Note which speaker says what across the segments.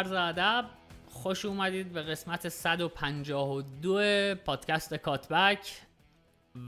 Speaker 1: عرض ادب خوش اومدید به قسمت 152 پادکست کاتبک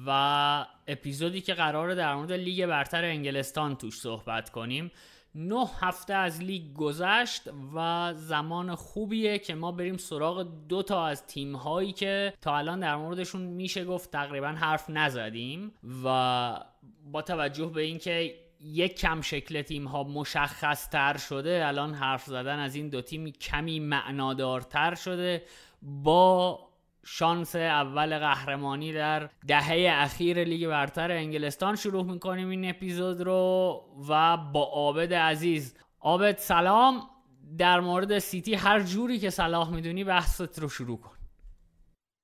Speaker 1: و اپیزودی که قراره در مورد لیگ برتر انگلستان توش صحبت کنیم. نه هفته از لیگ گذشت و زمان خوبیه که ما بریم سراغ دو تا از تیم هایی که تا الان در موردشون میشه گفت تقریبا حرف نزدیم و با توجه به اینکه یک کم شکل تیم ها مشخص تر شده. الان حرف زدن از این دو تیم کمی معنادارتر شده. با شانس اول قهرمانی در دهه اخیر لیگ برتر انگلستان شروع می‌کنیم این اپیزود رو و با عابد عزیز. عابد سلام. در مورد سیتی هر جوری که صلاح می‌دونی بحثت رو شروع کن.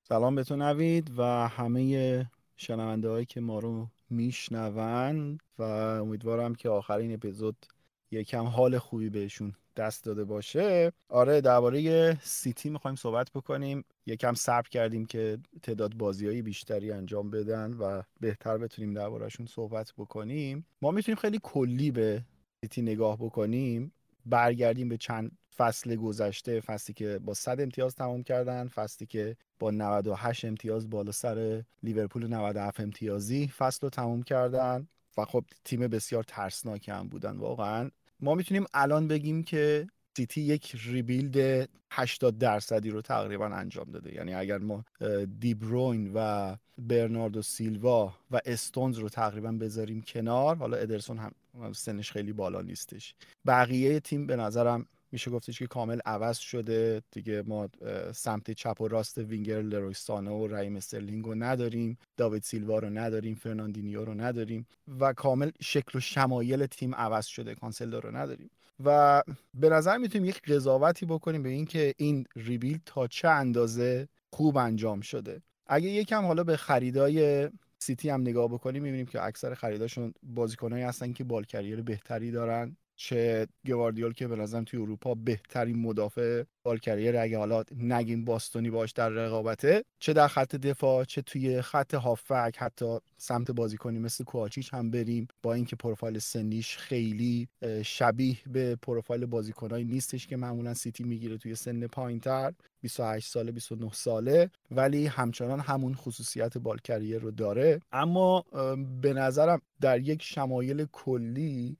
Speaker 2: سلام به تو نوید و همه شنونده هایی که ما رو میشنوند و امیدوارم که آخرین اپیزود یکم حال خوبی بهشون دست داده باشه. آره درباره سیتی می‌خوایم صحبت بکنیم. یکم صبر کردیم که تعداد بازیایی بیشتری انجام بدن و بهتر بتونیم دربارهشون صحبت بکنیم. ما می‌تونیم خیلی کلی به سیتی نگاه بکنیم. برگردیم به چند فصل گذشته فصلی که با 100 امتیاز تمام کردن فصلی که با 98 امتیاز بالا سر لیورپول 97 امتیازی فصل رو تموم کردن و خب تیم بسیار ترسناکی هم بودن واقعا. ما می‌تونیم الان بگیم که سیتی یک rebuild 80 درصدی رو تقریبا انجام داده. یعنی اگر ما دیبروین و برناردو سیلوا و استونز رو تقریبا بذاریم کنار حالا ادرسون هم سنش خیلی بالا نیستش. بقیه تیم به نظرم میشه گفتش که کامل عوض شده. دیگه ما سمت چپ و راست وینگر لرویستانه و رحیم استرلینگ رو نداریم. داوید سیلوا رو نداریم. فرناندینیو رو نداریم. و کامل شکل و شمایل تیم عوض شده. کانسلو رو نداریم. و به نظر می‌تونیم یک قضاوتی بکنیم به اینکه این rebuild تا چه اندازه خوب انجام شده. اگه یکم حالا به خریدای سیتی هم نگاه بکنیم می‌بینیم که اکثر خریداشون بازیکنایی هستن که بال بهتری دارن. چه گواردیول که به نظرم توی اروپا بهترین مدافع بال کریر اگه حالا نگیم باستونی باش در رقابته چه در خط دفاع چه توی خط هافک حتی سمت بازیکنی مثل کوچیچ هم بریم. با اینکه پروفایل سنیش خیلی شبیه به پروفایل بازیکنایی نیستش که معمولا سیتی می‌گیره توی سن پایینتر 28 ساله 29 ساله ولی همچنان همون خصوصیت بالکریه رو داره. اما به نظرم در یک شمایل کلی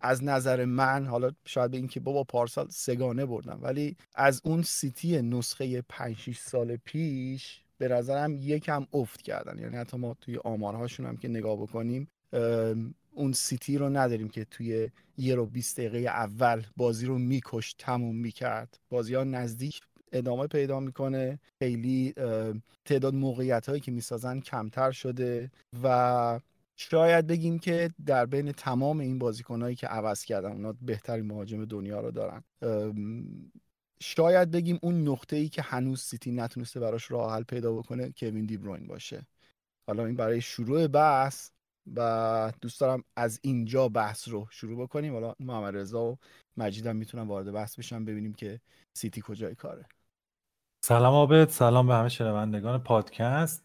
Speaker 2: از نظر من حالا شاید به اینکه بابا پارسال سگانه بردم ولی از اون سیتی نسخه 5 6 سال پیش به نظرم یکم افت کردن. یعنی حتی ما توی آمارهاشون هم که نگاه بکنیم اون سیتی رو نداریم که توی یه رو 20 دقیقه اول بازی رو میکش تموم می‌کرد. بازی ها نزدیک ادامه پیدا می‌کنه. خیلی تعداد موقعیت هایی که می‌سازن کمتر شده و شاید بگیم که در بین تمام این بازیکنهایی که عوض کردن اونا بهترین مهاجم دنیا رو دارن. شاید بگیم اون نقطه ای که هنوز سیتی نتونسته براش راه حل پیدا بکنه کوین دیبروین باشه. حالا این برای شروع بحث و دوست دارم از اینجا بحث رو شروع بکنیم. حالا محمد رضا و مجیدم می‌تونم وارد بحث بشم ببینیم که سیتی کجای کاره.
Speaker 3: سلام عابد سلام به همه شنوندگان پادکست.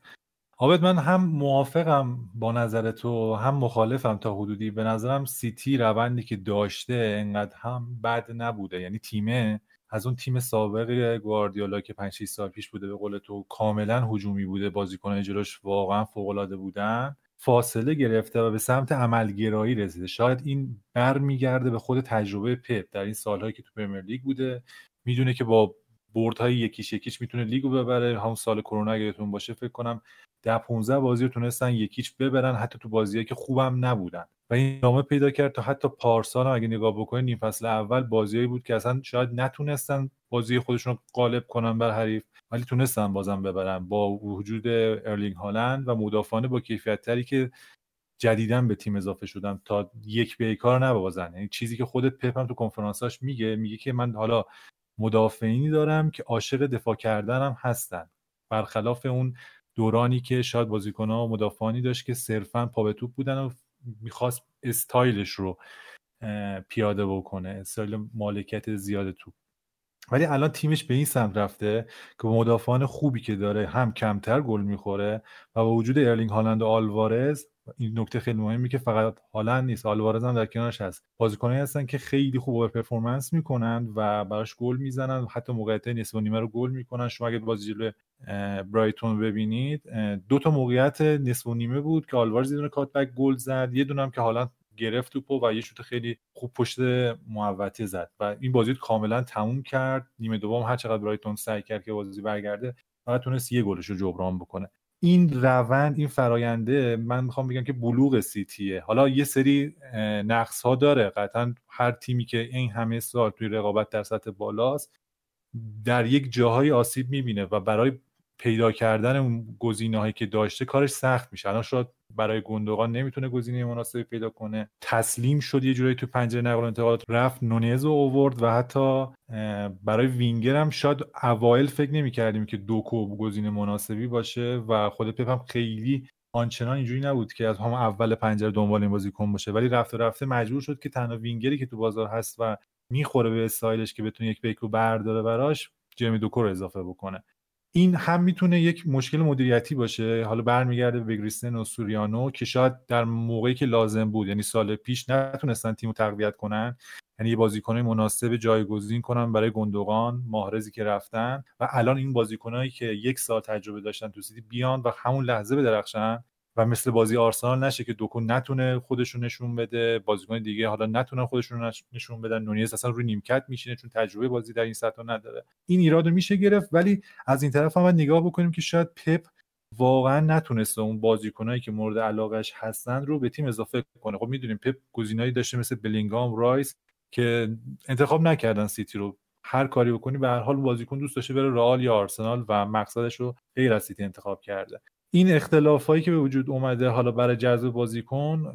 Speaker 3: عابد من هم موافقم با نظر تو هم مخالفم تا حدودی. به نظرم سیتی روندی که داشته انقدر هم بد نبوده. یعنی تیمه از اون تیم سابق گواردیولا که 5 6 سال پیش بوده به قول تو کاملا هجومی بوده. بازیکنان جلوش واقعا فوق العاده بودن. فاصله گرفته و به سمت عملگرایی رسیده. شاید این برمیگرده به خود تجربه پپ در این سالهایی که تو پریمیر لیگ بوده. می‌دونه که با بردهای یک هیچ یک هیچ می‌تونه لیگو ببره. همون سال کرونا اگرتون باشه فکر کنم ده 15 بازی رو تونستن یک هیچ ببرن. حتی تو بازیایی که خوبم نبودن. و این ادامه پیدا کرد تا حتی پارسال هم اگه نگاه بکنید نیم فصل اول بازیایی بود که اصلا شاید نتونستن بازی خودشون رو غالب کنن بر حریف ولی تونستن بازم ببرن. با وجود ارلینگ هالند و مدافعان با کیفیت تری که جدیدا به تیم اضافه شدن تا یک به کار نبازن. یعنی چیزی که خود پپ تو کنفرانساش میگه میگه که من حالا مدافعینی دارم که عاشق دفاع کردنم هستن. برخلاف اون دورانی که شاید بازیکنها و مدافعانی داشت که صرفا پا به توپ بودن و می‌خواست استایلش رو پیاده بکنه استایل مالکیت زیاد توپ. ولی الان تیمش به این سمت رفته که با مدافعان خوبی که داره هم کمتر گل می‌خوره و با وجود ارلینگ هالند و آلوارز این نکته خیلی مهمی که فقط هالند نیست آلوارز هم در کنارش هست. بازیکنایی هستن که خیلی خوب over performance می‌کنن و براش گل می‌زنن حتی موقعیت نصف نیمه رو گل می‌کنن. شما اگه بازی جلوی برایتون ببینید دو تا موقعیت نصف نیمه بود که آلوارز یه دونه کاتبک گل زد یه دونه هم که هالند گرفت توپو و یه شوت خیلی خوب پشت محوطه زد و این بازی کاملا تموم کرد. نیمه دوم هر چقدر برایتون سعی کرد که بازی برگرده فقط تونست یه گلش رو جبران بکنه. این روند این فراینده من می‌خوام بگم که بلوغ سیتیه. حالا یه سری نقص ها داره. قطعا هر تیمی که این همه سال توی رقابت در سطح بالاست در یک جاهای آسیب می‌بینه و برای پیدا کردن اون گزینه‌هایی که داشته کارش سخت میشه. الان شاید برای گندوقان نمی‌تونه گزینه مناسبی پیدا کنه. تسلیم شد یه جورایی تو پنجره نقل و انتقالات رفت نونز رو اوورد و حتی برای وینگر هم شاید اوایل فکر نمی‌کردیم که دوکو گزینه مناسبی باشه و خود پپ هم خیلی آنچنان اینجوری نبود که از هم اول پنجره دنبال این بازیکن باشه. ولی رفته رفته مجبور شد که تنها وینگری که تو بازار هست و می‌خوره به استایلش که بتونه یک بیک رو برداره براش جیمی دوکو رو اضافه بکنه. این هم می‌تونه یک مشکل مدیریتی باشه. حالا برمیگرده به گریستن و سوریانو که شاید در موقعی که لازم بود یعنی سال پیش نتونستن تیم رو تقویت کنن یعنی یه بازیکن مناسب جایگزین کنن برای گندوقان ماهرزی که رفتن و الان این بازیکنایی که یک سال تجربه داشتن تو سیتی بیان و همون لحظه بدرخشن و مثل بازی آرسنال نشه که دوکو نتونه خودشون نشون بده. بازیکن دیگه حالا نتونن خودشون نشون بدن. نونیز اصلا روی نیمکت میشینه چون تجربه بازی در این سطح نداره. این ایرادو میشه گرفت ولی از این طرف هم نگاه بکنیم که شاید پپ واقعا نتونسته اون بازیکنایی که مورد علاقش هستن رو به تیم اضافه کنه. خب می‌دونیم پپ گزینه‌ای داشته مثل بلینگام رایس که انتخاب نکردن سیتی رو. هر کاری بکنی به هر حال بازیکن دوست داشته بره رئال یا آرسنال و مقصدش رو غیر از سیتی انتخاب کرده. این اختلاف هایی که به وجود اومده حالا برای جذب بازیکن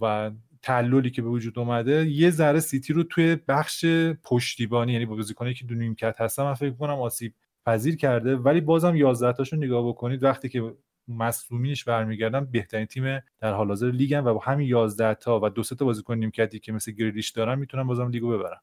Speaker 3: و تعللی که به وجود اومده یه ذره سیتی رو توی بخش پشتیبانی یعنی با بازیکنایی که رو نیمکت هستن من فکر کنم آسیب پذیر کرده. ولی بازم 11 تاشو نگاه بکنید وقتی که مصدومینش برمیگردن بهترین تیم در حال حاضر لیگن و با همین 11 تا و دو سه تا بازیکن نیمکتی که مثل گریلیش دارن می‌تونن بازم لیگو ببرن.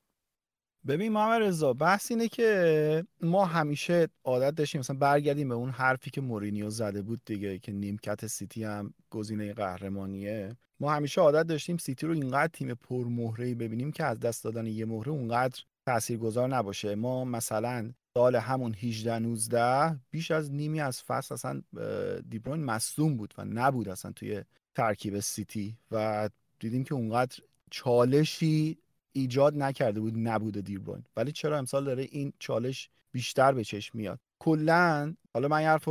Speaker 2: ببین محمد رضا بحث اینه که ما همیشه عادت داشتیم مثلا برگردیم به اون حرفی که مورینیو زده بود دیگه که نیمکت سیتی هم گزینه قهرمانیه. ما همیشه عادت داشتیم سیتی رو اینقدر تیم پرمهره ببینیم که از دست دادن یه مهره اونقدر تاثیرگذار نباشه. ما مثلا سال همون 18 19 بیش از نیمی از فصل اصلا دیبروین مصدوم بود و نبود اصلا توی ترکیب سیتی و دیدیم که اونقدر چالشی ایجاد نکرده بود نبود دیربروین ولی چرا امسال داره این چالش بیشتر به چشم میاد؟ کلا حالا من حرف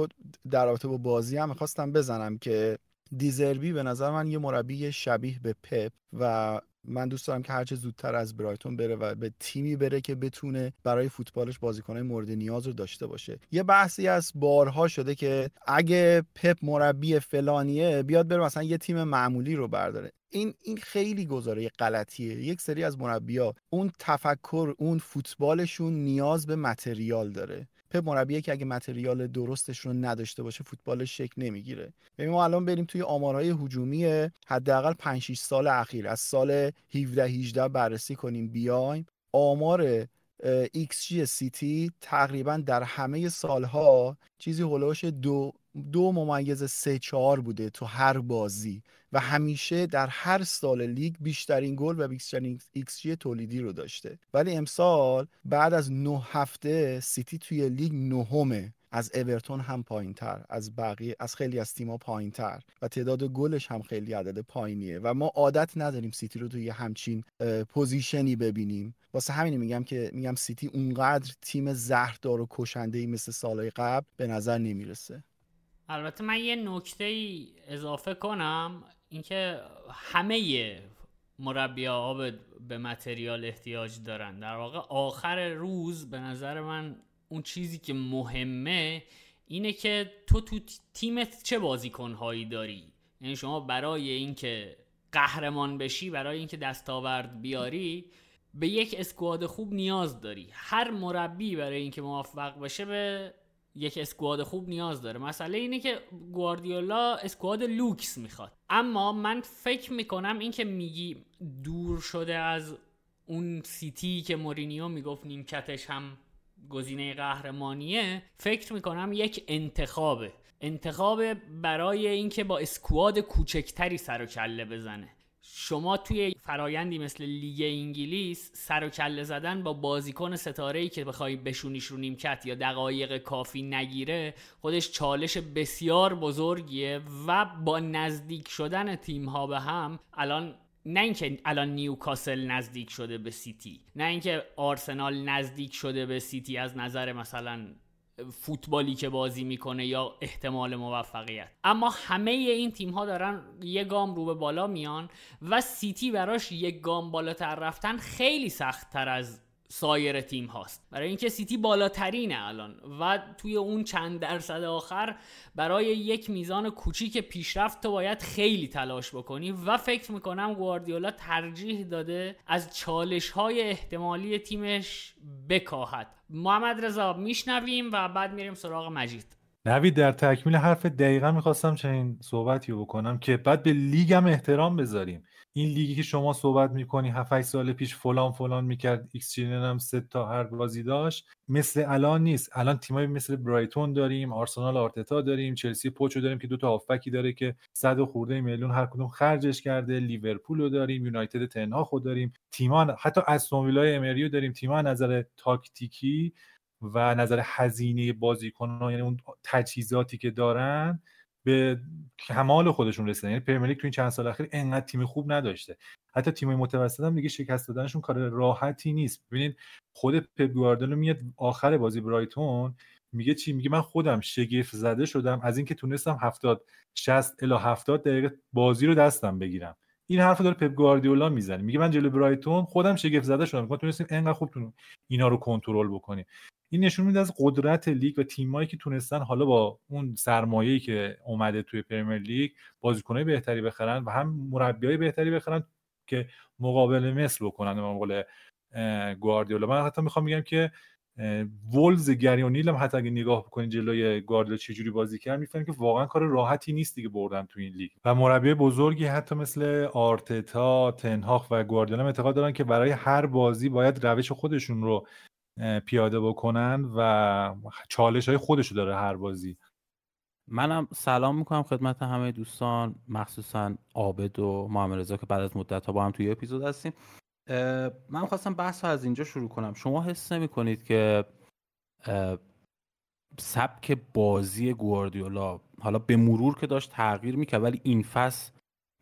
Speaker 2: در رابطه با بازی هم می‌خواستم بزنم که دیزربی به نظر من یه مربی شبیه به پپ و من دوست دارم که هرچه زودتر از برایتون بره و به تیمی بره که بتونه برای فوتبالش بازیکنهای مورد نیاز رو داشته باشه. یه بحثی از بارها شده که اگه پپ مربی فلانیه بیاد بره مثلا یه تیم معمولی رو برداره. این این خیلی گزاره غلطیه. یک سری از مربیا اون تفکر اون فوتبالشون نیاز به material داره. پپ مربیه که اگه material درستش رو نداشته باشه فوتبالش شکل نمی‌گیره. ببین ما الان بریم توی آمارهای هجومی حداقل 5 6 سال اخیر از سال 17 18 بررسی کنیم بیایم. آمار xG سیتی تقریبا در همه سالها چیزی حول و حوش دو دو ممیز سه چهار بوده تو هر بازی و همیشه در هر سال لیگ بیشترین گل و بیشترین ایکس جی تولیدی رو داشته. ولی امسال بعد از نه هفته سیتی توی لیگ نهمه. از اورتون هم پایین تر از بقیه از خیلی از تیم‌ها پایین تر و تعداد گلش هم خیلی عدد پایینیه و ما عادت نداریم سیتی رو توی همچین position ی ببینیم. واسه همین میگم که میگم سیتی اونقدر تیم زهردار و کشنده ای مثل سالهای قبل به نظر نمی‌رسه.
Speaker 1: البته من یه نکته ای اضافه کنم اینکه همه مربیا به material احتیاج دارن. در واقع آخر روز به نظر من اون چیزی که مهمه اینه که تو تو تیمت چه بازیکنهایی داری؟ یعنی شما برای اینکه قهرمان بشی برای اینکه دستاورد بیاری به یک squad خوب نیاز داری. هر مربی برای اینکه موفق بشه به یک squad خوب نیاز داره. مسئله اینه که گواردیولا squad لوکس می‌خواد. اما من فکر می‌کنم اینکه میگی دور شده از اون سیتی که مورینیو می‌گفت نیمکتش هم گزینه قهرمانیه فکر می‌کنم یک انتخابه. انتخاب برای اینکه با squad کوچکتری سر و کله بزنه. شما توی فرایندی مثل لیگ انگلیس سر و کله زدن با بازیکن ستاره ای که بخوای بشونیش رو نیمکت یا دقایق کافی نگیره خودش چالش بسیار بزرگیه و با نزدیک شدن تیم ها به هم الان نه اینکه الان نیوکاسل نزدیک شده به سیتی نه اینکه آرسنال نزدیک شده به سیتی از نظر مثلا فوتبالی که بازی می‌کنه یا احتمال موفقیت. اما همه این تیم ها دارن یه گام رو به بالا میان و سیتی براش یک گام بالاتر رفتن خیلی سخت تر از سایر تیم هاست برای اینکه سیتی بالاترینه الان و توی اون چند درصد آخر برای یک میزان کوچیک پیشرفت تو باید خیلی تلاش بکنی و فکر می‌کنم گواردیولا ترجیح داده از چالش های احتمالی تیمش بکاهد. محمد رضا میشنویم و بعد میریم سراغ مجید.
Speaker 3: نوید در تکمیل حرف دقیقا می‌خواستم چنین صحبتی بکنم که بعد به لیگم احترام بذاریم. این لیگی که شما صحبت می‌کنی 7 سال پیش فلان فلان می‌کرد ایکس هم سه تا هر بازی داشت. مثل الان نیست. الان تیمایی مثل برایتون داریم آرسنال آرتتا داریم چلسی پوچو داریم که دو تا هافبکی داره که صد خورده میلیون هر کدوم خرجش کرده. لیورپول رو داریم یونایتد تنها خود داریم تیمان حتی استون ویلای امریو داریم. تیمان نظر تاکتیکی و نظر هزینه بازیکنان یعنی اون تجهیزاتی که دارن به کمال خودشون رسیدن. یعنی پرمیر تو این چند سال اخیر انقدر تیم خوب نداشته. حتی تیمای متوسط هم دیگه شکست دادنشون کار راحتی نیست. ببینید خود پپ گواردیولا میاد آخر بازی برایتون میگه چی؟ میگه من خودم شگفت زده شدم از اینکه تونستم 70 60 الی 70 دقیقه بازی رو دستم بگیرم. این حرفو داره پپ گواردیولا می‌زنه. میگه من جلو برایتون خودم شگفت زده شدم. ما تونستیم انقدر خوب اینا رو کنترل بکنیم. این نشون میده از قدرت لیگ و تیمایی که تونستن حالا با اون سرمایه‌ای که اومده توی پرمیر لیگ بازیکنای بهتری بخرن و هم مربیای بهتری بخرن که مقابله به مثل بکنن به قول گواردیولا. من حتی می‌خوام بگم که ولوز گری اونیل هم حتی اگه نگاه بکنین جلوی گواردیولا چجوری بازی کرد می‌فهمین که واقعا کار راحتی نیست دیگه بردن تو این لیگ. و مربی بزرگی حتی مثل آرتتا تن هاخ و گواردیولا اعتقاد دارن که برای هر بازی باید روش خودشون رو پیاده بکنن و چالش های خودشو داره هر بازی.
Speaker 4: منم سلام می‌کنم خدمت همه دوستان مخصوصا عابد و محمد رضا که بعد از مدت ها با هم توی اپیزود هستیم. من خواستم بحث از اینجا شروع کنم. شما حس نمی کنید که سبک بازی گواردیولا حالا به مرور که داشت تغییر می‌کرد ولی این فصل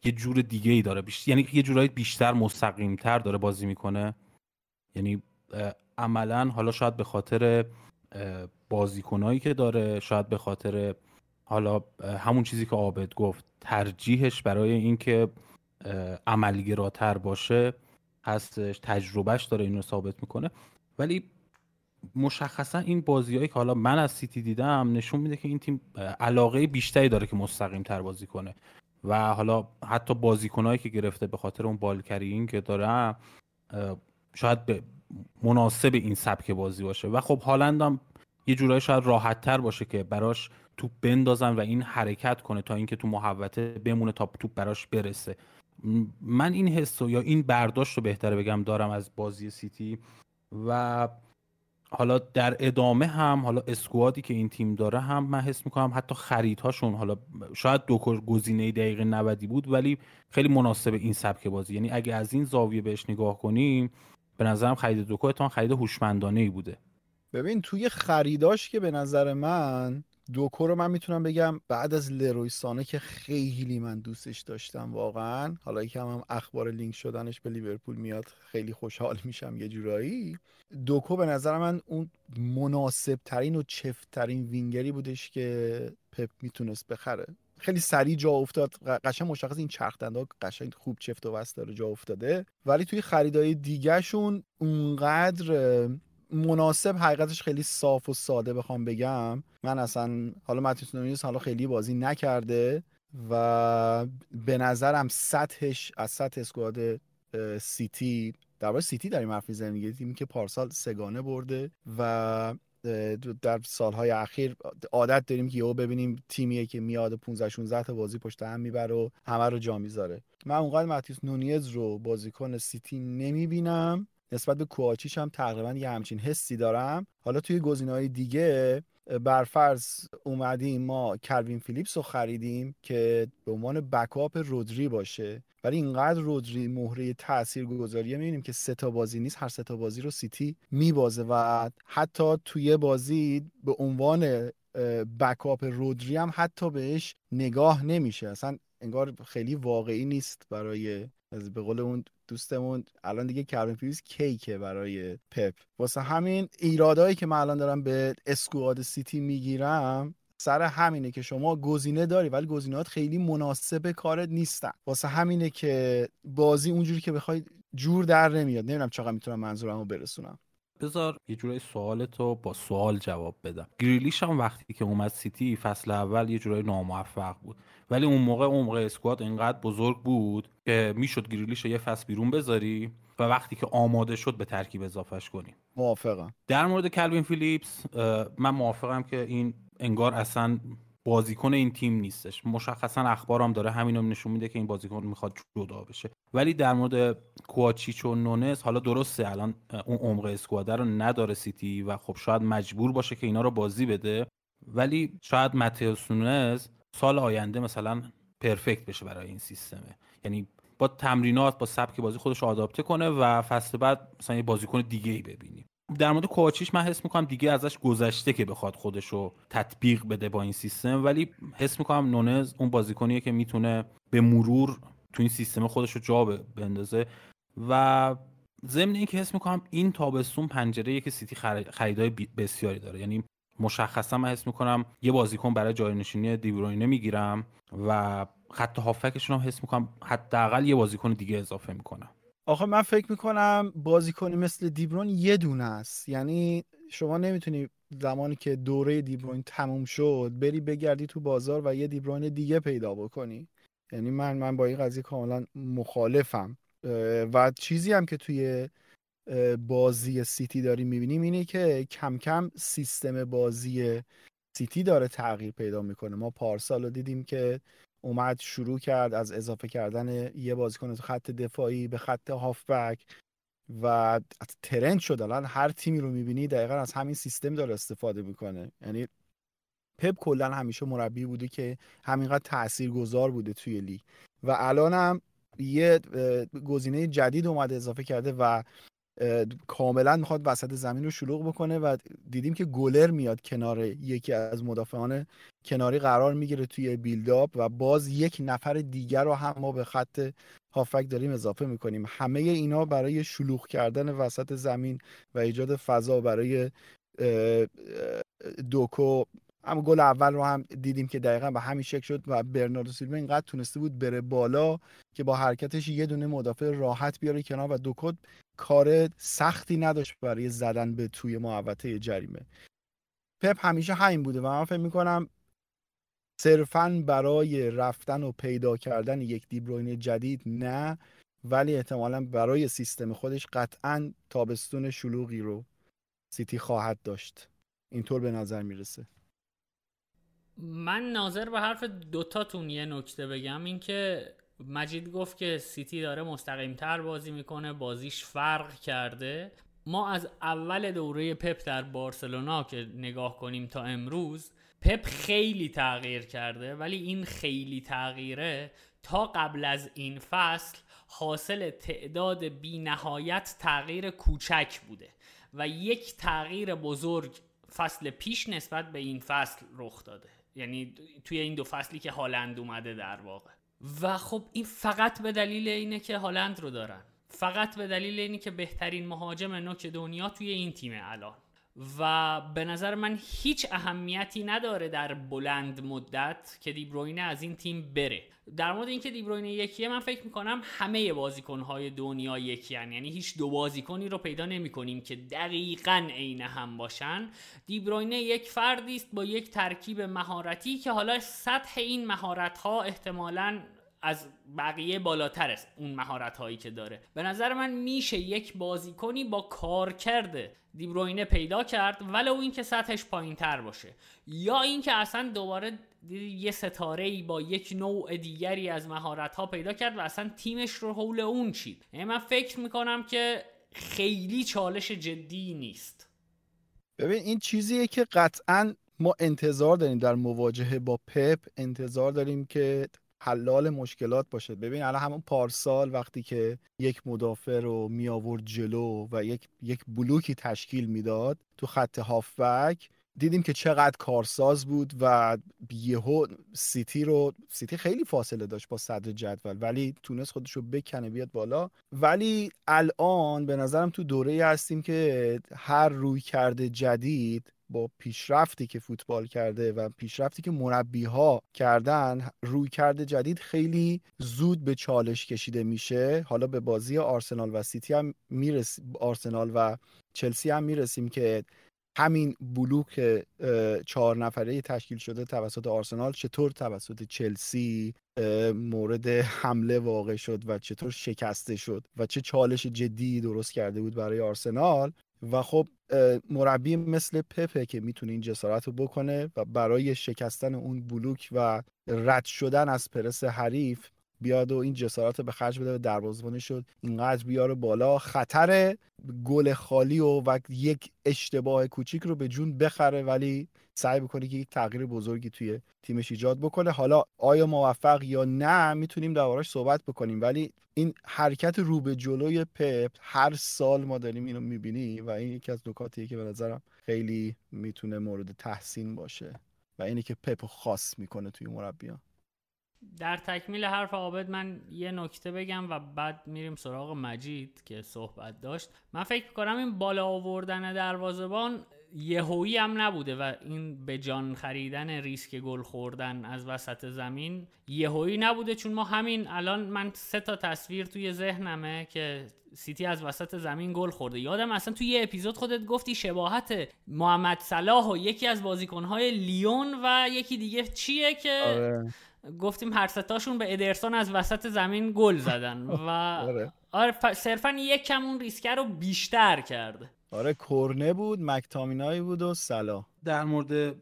Speaker 4: یه جور دیگه ای داره. بیشتر یعنی یه جورایی بیشتر مستقیم تر داره بازی می‌کنه. یعنی عملا حالا شاید به خاطر بازیکنایی که داره شاید به خاطر حالا همون چیزی که عابد گفت ترجیحش برای اینکه عملگراتر باشه هستش تجربهش داره اینو ثابت می‌کنه. ولی مشخصا این بازیهایی که حالا من از سیتی دیدم نشون میده که این تیم علاقه بیشتری داره که مستقیم تر بازی کنه. و حالا حتی بازیکنهایی که گرفته به خاطر اون بالکرین که داره شاید مناسب این سبک بازی باشه. و خب هالند هم یه جورایی شاید راحت تر باشه که براش توپ بندازن و این حرکت کنه تا اینکه تو محوطه بمونه تا توپ براش برسه. من این حس یا این برداشت رو بهتره بگم دارم از بازی سیتی. و حالا در ادامه هم حالا اسکوادی که این تیم داره هم من حس می‌کنم حتی خریدهاشون حالا شاید دو گزینه دقیقه 90 بود ولی خیلی مناسب این سبک بازی. یعنی اگه از این زاویه بهش نگاه کنیم به نظرم خرید دوکو خرید هوشمندانه ای بوده.
Speaker 2: ببین توی خریداش که به نظر من دوکو رو من می‌تونم بگم بعد از لرویسانه که خیلی من دوستش داشتم واقعا. حالا یکم هم اخبار لینک شدنش به لیورپول میاد خیلی خوشحال میشم یه جورایی. دوکو به نظر من اون مناسب ترین و چفت ترین وینگری بودش که پپ می‌تونست بخره. خیلی سریع جا افتاد. قشنگ مشخص این چرخ دنده قشنگ خوب چفت و وست داره جا افتاده. ولی توی خریدای دیگهشون اونقدر مناسب حقیقتش خیلی صاف و ساده بخوام بگم. من اصلا حالا نونیز حالا خیلی بازی نکرده و به نظرم سطحش از سطح اسکواد سیتی در سیتی داریم حرف می‌زنیم تیمی که پارسال سگانه برده و در سالهای اخیر عادت داریم که یهو ببینیم تیمیه که میاد 15 16 تا بازی پشت هم می‌بره و همه رو جا می‌ذاره. من اونقدر ماتیوس نونیز رو بازیکن سیتی نمی‌بینم. نسبت به کواچیچ هم تقریبا یه همچین حسی دارم. حالا توی گزینه‌های دیگه برفرض اومدیم ما کلوین فیلیپس رو خریدیم که به عنوان بکاپ رودری باشه. ولی اینقدر رودری مهره تاثیرگذاریه می‌بینیم که سه تا بازی نیست هر سه تا بازی رو سیتی میبازه و حتی توی بازی به عنوان بکاپ رودری هم حتی بهش نگاه نمیشه. اصلا انگار خیلی واقعی نیست برای از به قول اون دوستمون الان دیگه کرم فیلیپس کیکه برای پپ. واسه همین ایرادایی که من الان دارم به اسکواد سیتی می‌گیرم سر همینه که شما گزینه داری ولی گزینهات خیلی مناسب کارت نیستن. واسه همینه که بازی اونجوری که بخوای جور در نمیاد. نمی‌دونم چقدر می‌تونم منظورمو برسونم.
Speaker 4: بذار یه جورای سوالتو با سوال جواب بدم. گریلیش هم وقتی که اومد سیتی فصل اول یه جورای ناموفق بود. ولی اون موقع موقع اسکواد اینقدر بزرگ بود که می‌شد گریلیش یه فصل بیرون بذاری و وقتی که آماده شد به ترکیب اضافهش کنی.
Speaker 2: موافقم.
Speaker 4: در مورد کلوین فیلیپس من موافقم که این انگار اصلا بازیکن این تیم نیستش. مشخصا اخبارم داره همینو نشون میده که این بازیکن می‌خواد جدا بشه. ولی در مورد کوچیچ و نونس حالا درسته الان اون عمق اسکواده رو نداره سیتی و خب شاید مجبور باشه که اینا رو بازی بده. ولی شاید متیوس نونز سال آینده مثلا پرفکت بشه برای این سیستمه. یعنی با تمرینات با سبک بازی خودش رو آداپته کنه و فصل بعد مثلا یه بازیکن دیگه ای ببینیم. در مورد کوچیش من حس می‌کنم دیگه ازش گذشته که بخواد خودش رو تطبیق بده با این سیستم ولی حس می‌کنم نونز اون بازیکنیه که می‌تونه به مرور تو این سیستم خودش رو جا بندازه. و ضمن اینکه حس می‌کنم این تابستون پنجره که سیتی خریدای بسیاری داره. یعنی مشخصا من حس می‌کنم یه بازیکن برای جایرنشینی دیبروینه می‌گیرم و خط هافکشون هم حس می‌کنم حداقل یه بازیکن دیگه اضافه می‌کنم.
Speaker 2: آخه من فکر می‌کنم بازیکنی مثل دیبرون یه دونه است. یعنی شما نمی‌تونی زمانی که دوره دیبروین تموم شد بری بگردی تو بازار و یه دیبروین دیگه پیدا بکنی. یعنی من من با این قضیه کاملا مخالفم. و چیزی هم که توی بازی سیتی داریم می‌بینیم اینه که کم کم سیستم بازی سیتی داره تغییر پیدا می‌کنه. ما پارسال رو دیدیم که اومد شروع کرد از اضافه کردن یه بازیکن از خط دفاعی به خط هافبک و ترند شد. الان هر تیمی رو می‌بینی دقیقا از همین سیستم داره استفاده می‌کنه. یعنی پپ کلا همیشه مربی بوده که همینقدر تأثیر گذار بوده توی لیگ. و الان هم یه گزینه جدید اومده اضافه کرده و کاملا می‌خواد وسط زمین رو شلوغ بکنه و دیدیم که گلر میاد کنار یکی از مدافعان کناری قرار می‌گیره توی بیلداپ و باز یک نفر دیگر رو هم ما به خط هافک داریم اضافه می‌کنیم. همه اینا برای شلوغ کردن وسط زمین و ایجاد فضا برای دوکو. هم گل اول رو هم دیدیم که دقیقا به همین شکل شد و برناردو سیلوا اینقدر تونسته بود بره بالا که با حرکتش یه دونه مدافع راحت بیاره کنار و دوکو کار سختی نداشت برای زدن به توی محوطه جریمه. پپ همیشه همین بوده و من فکر می‌کنم صرفا برای رفتن و پیدا کردن یک دیبروین جدید نه ولی احتمالا برای سیستم خودش قطعا تابستون شلوغی رو سیتی خواهد داشت. اینطور به نظر می‌رسه.
Speaker 1: من ناظر به حرف دوتاتون یه نکته بگم اینکه مجید گفت که سیتی داره مستقیم تر بازی می‌کنه بازیش فرق کرده. ما از اول دوره پپ در بارسلونا که نگاه کنیم تا امروز پپ خیلی تغییر کرده ولی این خیلی تغییره تا قبل از این فصل حاصل تعداد بی نهایت تغییر کوچک بوده و یک تغییر بزرگ فصل پیش نسبت به این فصل رخ داده. یعنی توی این دو فصلی که هالند اومده در واقع. و خب این فقط به دلیل اینه که هالند رو دارن. فقط به دلیل اینه که بهترین مهاجم نوک دنیا توی این تیمه الان. و به نظر من هیچ اهمیتی نداره در بلند مدت که دیبروینه از این تیم بره. در مورد اینکه دیبروینه یکیه من فکر می‌کنم همه بازیکنهای دنیا یکی یعنی هیچ دو بازیکنی رو پیدا نمی کنیم که دقیقا عین هم باشن. دیبروینه یک فردی است با یک ترکیب مهارتی که حالا سطح این مهارت ها احتمالا از بقیه بالاتر است اون مهارت هایی که داره. به نظر من میشه یک بازیکنی با کار کرده دیبروینه پیدا کرد ولو اینکه سطحش پایین تر باشه. یا اینکه اصلا دوباره یه ستاره ای با یک نوع دیگری از مهارت ها پیدا کرد و اصلا تیمش رو حول اون چید. یعنی من فکر می‌کنم که خیلی چالش جدی نیست.
Speaker 2: ببین این چیزیه که قطعا ما انتظار داریم در مواجهه با پپ انتظار داریم که حلال مشکلات باشه. ببین الان همون پارسال وقتی که یک مدافع رو می آورد جلو و یک یک بلوکی تشکیل می‌داد تو خط هافبک دیدیم که چقدر کارساز بود و یهو سیتی رو سیتی خیلی فاصله داشت با صدر جدول ولی تونست خودش رو بکنه بیاد بالا. ولی الان به نظرم تو دوره هستیم که هر روی کرده جدید با پیشرفتی که فوتبال کرده و پیشرفتی که مربی ها کردن روی کرده جدید خیلی زود به چالش کشیده میشه. حالا به بازی آرسنال و سیتی هم می‌رسیم آرسنال و چلسی هم می‌رسیم که همین بلوک چهار نفره تشکیل شده توسط آرسنال. چطور توسط چلسی مورد حمله واقع شد و چطور شکسته شد و چه چالش جدی درست کرده بود برای آرسنال؟ و خب مربی مثل پپه که می‌تونه این جسارت رو بکنه و برای شکستن اون بلوک و رد شدن از پرس حریف بیاد و این جسارت به خرج بده و دروازه‌بانی شد. اینقدر بیاره بالا. خطر گل خالی و, و یک اشتباه کوچیک رو به جون بخره ولی سعی بکنه که یک تغییر بزرگی توی تیمش ایجاد بکنه. حالا آیا موفق یا نه می‌تونیم دربارش صحبت بکنیم. ولی این حرکت رو به جلوی پپ هر سال ما داریم اینو می‌بینیم و این یکی از نکاتیه که به نظرم خیلی می‌تونه مورد تحسین باشه و اینه که پپ خاص می‌کنه توی مربیان.
Speaker 1: در تکمیل حرف عابد من یه نکته بگم و بعد میریم سراغ مجید که صحبت داشت. من فکر کنم این بالا آوردن دروازبان یهویی هم نبوده و این به جان خریدن ریسک گل خوردن از وسط زمین یهویی نبوده چون ما همین الان من سه تا تصویر توی ذهنمه که سیتی از وسط زمین گل خورده. یادم اصلا توی یه اپیزود خودت گفتی شباهت محمد صلاح و یکی از بازیکنهای لیون و یکی دیگه چیه که آره. گفتیم هر ستاشون به ادرسون از وسط زمین گل زدن و آره, آره صرفا یک کم اون ریسکه رو بیشتر کرده
Speaker 2: آره کرنه بود مکتامینایی بود و سلا
Speaker 4: در مورد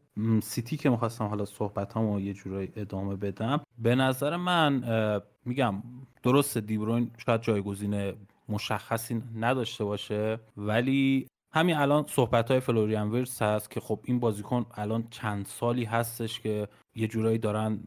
Speaker 4: سیتی که می‌خواستم حالا صحبت هم یه جورایی ادامه بدم به نظر من میگم درست دیبروین شاید جایگزین مشخصی نداشته باشه ولی همین الان صحبت های فلوریان ویرس هست که خب این بازیکن الان چند سالی هستش که یه جورایی دارن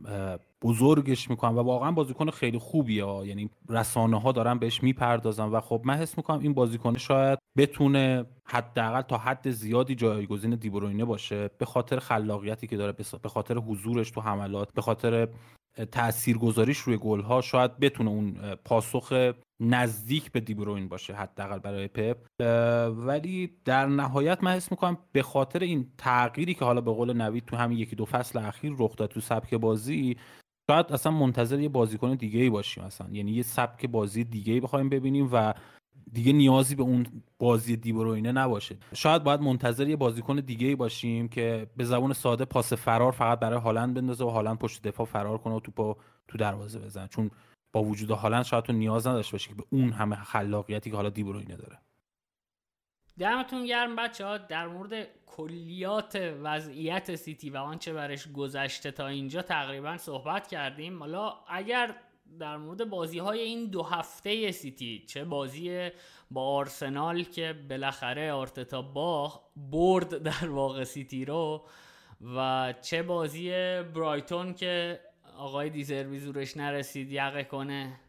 Speaker 4: بزرگش می‌کنن و واقعا بازیکن خیلی خوبیه. یعنی رسانه ها دارن بهش می‌پردازن و خب من حس می‌کنم این بازیکن شاید بتونه حداقل تا حد زیادی جایگزین دیبروینه باشه به خاطر خلاقیتی که داره به خاطر حضورش تو حملات به خاطر تاثیرگذاریش روی گل ها شاید بتونه اون پاسخ نزدیک به دیبروین باشه حداقل برای پپ. ولی در نهایت من حس می‌کنم به خاطر این تغییری که حالا به قول نوید تو همین یکی دو فصل اخیر رخ داد تو سبک بازی شاید اصلا منتظر یه بازیکن دیگه ای باشیم اصلا. یعنی یه سبک بازی دیگه ای بخوایم ببینیم و دیگه نیازی به اون بازی دیبروینه نباشه. شاید باید منتظر یه بازیکن دیگه ای باشیم که به زبون ساده پاس فرار فقط برای هالند بندازه و هالند پشت دفاع فرار کنه و توپو تو دروازه بزنه. چون با وجود هالند شاید تو نیاز نداشته باشی که به اون همه خلاقیتی که حالا دی بروینه داره.
Speaker 1: دمتون گرم بچه ها در مورد کلیات وضعیت سیتی و آنچه برش گذشته تا اینجا تقریبا صحبت کردیم. حالا اگر در مورد بازی های این دو هفته سیتی چه بازی با آرسنال که بالاخره آرتتا با برد در واقع سیتی رو و چه بازی برایتون که آقای دیزربی زورش نرسید یقه کنه.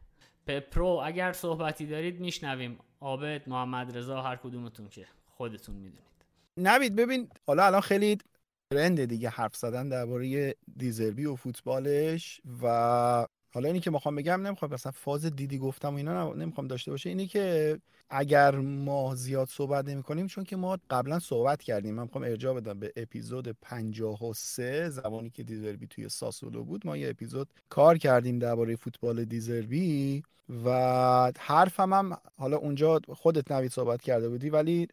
Speaker 1: پپرو اگر صحبتی دارید میشنویم. عابد محمد رضا هر کدومتون که خودتون می‌دونید.
Speaker 2: نوید ببین حالا الان خیلی ترند دیگه حرف زدن درباره دیزربی و فوتبالش و حالا اینی که می‌خوام بگم نمی‌خوام مثلا فاز دیدی گفتم و اینا نمی‌خوام داشته باشه اینی که اگر ما زیاد صحبت نمی کنیم چون که ما قبلا صحبت کردیم. من می‌خوام ارجاع بدم به اپیزود 53 زمانی که دیزربی توی ساسولو بود. ما یه اپیزود کار کردیم درباره فوتبال دیزربی و حرفم هم حالا اونجا خودت نوید صحبت کرده بودی ولی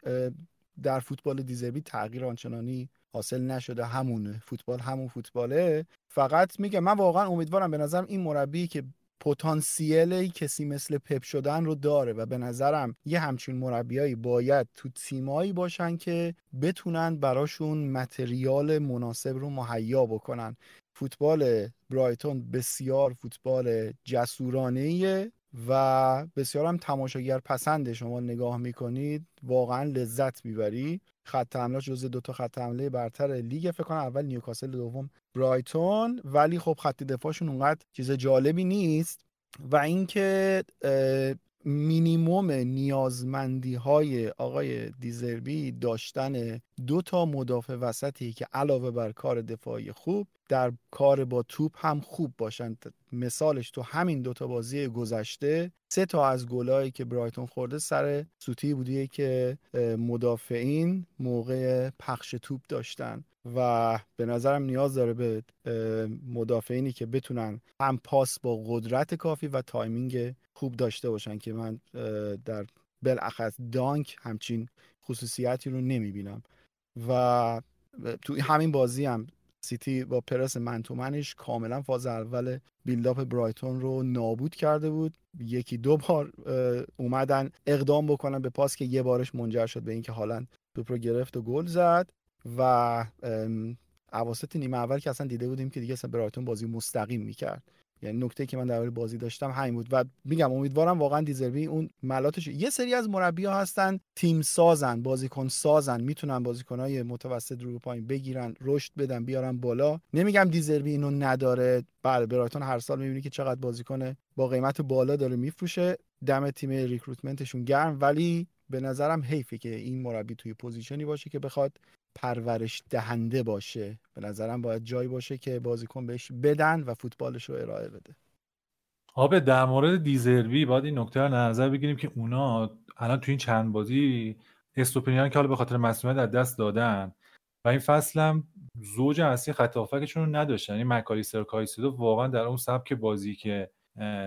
Speaker 2: در فوتبال دیزربی تغییر آنچنانی حاصل نشده همونه فوتبال همون فوتباله. فقط میگم من واقعا امیدوارم به نظرم این مربی که پتانسیل کسی مثل پپ شدن رو داره و به نظرم یه همچین مربیایی باید تو تیمایی باشن که بتونن براشون متریال مناسب رو مهیا بکنن. فوتبال برایتون بسیار فوتبال جسورانه و بسیار هم تماشاگر پسند شما نگاه می‌کنید واقعا لذت می‌بری. خط حمله جز دو تا خط حمله برتر لیگ فکر کنم اول نیوکاسل دوم برایتون. ولی خب خط دفاعشون اونقدر چیز جالبی نیست. و اینکه مینیموم نیازمندی های آقای دیزربی داشتن دو تا مدافع وسطی که علاوه بر کار دفاعی خوب در کار با توپ هم خوب باشند مثالش تو همین دوتا بازی گذشته سه تا از گلایی که برایتون خورده سر سوتی بوده که مدافعین موقع پخش توپ داشتن. و به نظرم نیاز داره به مدافعینی که بتونن هم پاس با قدرت کافی و timing خوب داشته باشن که من در بالاخص دانک همچین خصوصیتی رو نمی‌بینم. و تو همین بازی هم سیتی با پرس منتومنش کاملا فاز اول بیلداپ برایتون رو نابود کرده بود. یکی دو بار اومدن اقدام بکنن به پاس که یه بارش منجر شد به اینکه حالا توپ رو گرفت و گل زد. و اواسط نیمه اول که اصلا دیده بودیم که دیگه اصلا برایتون بازی مستقیم می‌کرد. یعنی نکته که من در بازی داشتم همین بود. و میگم امیدوارم واقعا دیزربی اون ملاتش یه سری از مربی ها هستن تیم سازن بازیکن سازن می‌تونن بازیکنهای متوسط رو پایین بگیرن رشد بدن بیارن بالا. نمیگم دیزربی اینو نداره. بله برایتون هر سال می‌بینی که چقدر بازیکن با قیمت بالا داره میفروشه. دم تیم recruitment شون گرم. ولی به نظرم حیفه که این مربی توی position ی باشه که بخواد پرورش دهنده باشه. به نظرم باید جایی باشه که بازیکن بهش بدن و فوتبالش رو ارائه بده.
Speaker 3: خب در مورد دیزربی باید این نکته رو نظر بگیریم که اونا الان تو این چند بازی استوپینیان که حالا به خاطر مصدومیت از دست دادن و این فصل هم زوج اصلی خط رو نداشتن. این یعنی مکالیستر کایسدو واقعا در اون سبک بازی که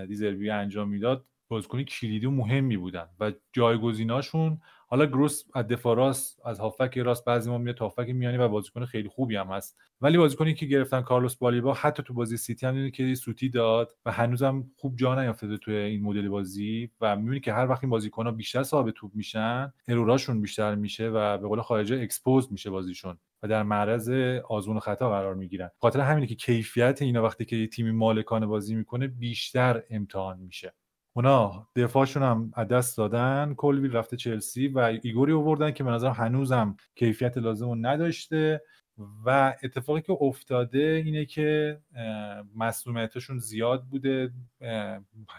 Speaker 3: دیزربی انجام می‌داد بازیکن کلیدی و مهمی بودن و جایگزیناشون حالا گروس از دفاع راست از هافبک راست بعضی موقع‌ها میاد هافبک میانی و بازیکن خیلی خوبی هم هست. ولی بازیکنی که گرفتن کارلوس بالیبا حتی تو بازی سیتی هم دیدی که سوتی داد و هنوزم خوب جا نیافتاده توی این مدل بازی و می‌بینی که هر وقت این بازیکن‌ها بیشتر صاحب توپ میشن error اشون بیشتر میشه و به قول خارجیا expose میشه بازیشون و در معرض آزمون و خطا قرار می‌گیرن. خاطر همینه که کیفیت اینا وقتی که تیمی مالکانه بازی می‌کنه بیشتر امتحان میشه. اونا دفاعشون هم دست دادن. کلویل رفته چلسی و ایگوری آوردن که به نظر هنوزم کیفیت لازم رو نداشته. و اتفاقی که افتاده اینه که مسئولیتشون زیاد بوده.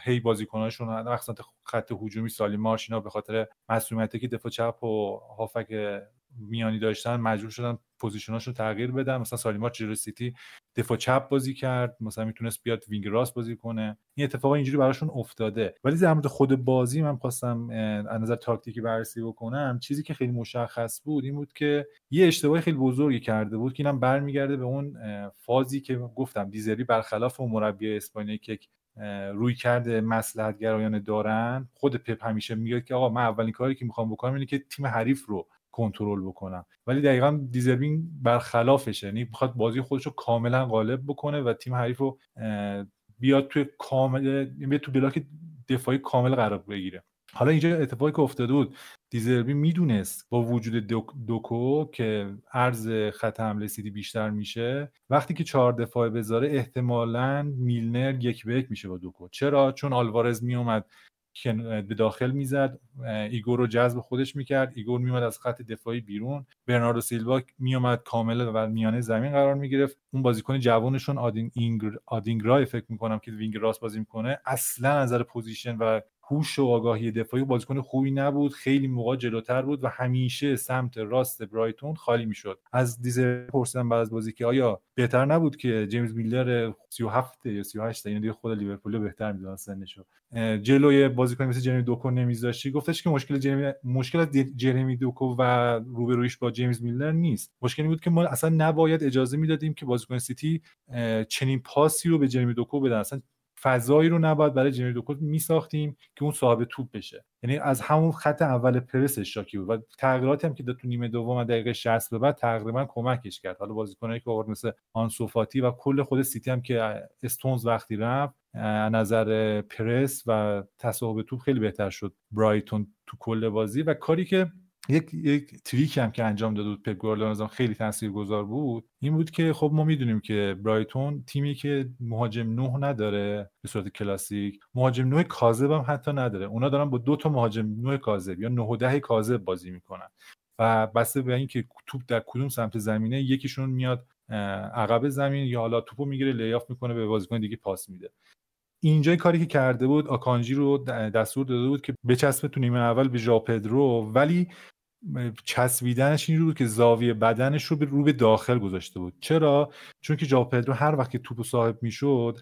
Speaker 3: هی بازیکناشون مخصوصا خط هجومی سالی مارش اینا به خاطر مسئولیتی که دفاع چپ و هافک میانی داشتن مجبور شدن position اشو تغییر بدن. مثلا سالی مارچ جلو سیتی دفاع چپ بازی کرد. مثلا می‌تونست بیاد وینگ راست بازی کنه. این اتفاق اینجوری براشون افتاده. ولی در مورد خود بازی من خواستم از نظر تاکتیکی بررسی بکنم. چیزی که خیلی مشخص بود این بود که یه اشتباهی خیلی بزرگی کرده بود که اینم برمیگرده به اون فازی که گفتم دیزربی برخلاف اون مربی اسپانیایی که رویکرد مصلحت گرایانه دارن. خود پپ همیشه میگه که آقا من اولین کاری که می‌خوام بکنم اینه که تیم حریف رو کنترل بکنم. ولی دقیقا دیزربی برخلافشه. یعنی می‌خواد بازی خودش رو کاملا غالب بکنه و تیم حریف رو بیاد توی کامل بیاد تو block دفاعی کامل قرار بگیره. حالا اینجا اتفاقی که افتاده بود. دیزربی می‌دونست با وجود دوکو که عرض خط حمله سیتی بیشتر میشه وقتی که چهار دفاع بذاره احتمالا میلنر یک به یک میشه با دوکو. چرا؟ چون آلوارز میومد به داخل می‌زد. ایگور رو جذب خودش می‌کرد. ایگور میومد از خط دفاعی بیرون. برناردو سیلوا میومد کامل و میانه زمین قرار می‌گرفت. اون بازیکن جوانشون آدینگرا آدینگرای فکر می‌کنم که وینگ راست بازی می‌کنه اصلا نظر position و هوش و آگاهی دفاعی بازیکن خوبی نبود خیلی موقع جلوتر بود و همیشه سمت راست برایتون خالی می‌شد. از دیزر پرسیدم بعد از بازی که آیا بهتر نبود که جیمز میلر 37 یا 38 اینو دیگه خود لیورپول بهتر می‌دونن سنشو جلوی بازیکن مثل جرمی دوکو نمیذاشتی گفتش که مشکل جرمی مشکل جرمی دوکو و روبرویش با جیمز میلر نیست. مشکلی بود که ما اصلا نباید اجازه می‌دادیم که بازیکن سیتی چنین پاسی رو به جرمی دوکو بدن. اصلا فضایی رو نباید برای جرمی دوکو میساختیم که اون صاحب توپ بشه. یعنی از همون خط اول پرسش شاکی بود و تغییراتی هم که تو نیمه دوم دقیقه 60 به بعد تقریبا کمکش کرد. حالا بازیکنایی که آورد مثل آنسو فاتی و کل خود سیتی هم که استونز وقتی رفت نظر پرس و تصاحب توپ خیلی بهتر شد برایتون تو کل بازی. و کاری که یک یک trick هم که انجام داده بود پپ گواردیولا خیلی تاثیرگذار بود این بود که خب ما می‌دونیم که برایتون تیمی که مهاجم نه نداره به صورت کلاسیک مهاجم نه کاذب هم حتی نداره. اونا دارن با دو تا مهاجم نه کاذب یا نه و ده کاذب بازی می‌کنن و بسته به اینکه توپ در کدوم سمت زمینه یکیشون میاد عقب زمین یا حالا توپو می‌گیره لیاف می‌کنه به بازیکن دیگه پاس میده. اینجا کاری که کرده بود آکانجی رو دستور داده بود که بچسبه تو نیمه اول به ژا پدرو ولی چسبیدنش این بود که زاویه بدنش رو به رو به داخل گذاشته بود. چرا؟ چون که ژا پدرو هر وقت که توپو صاحب می‌شد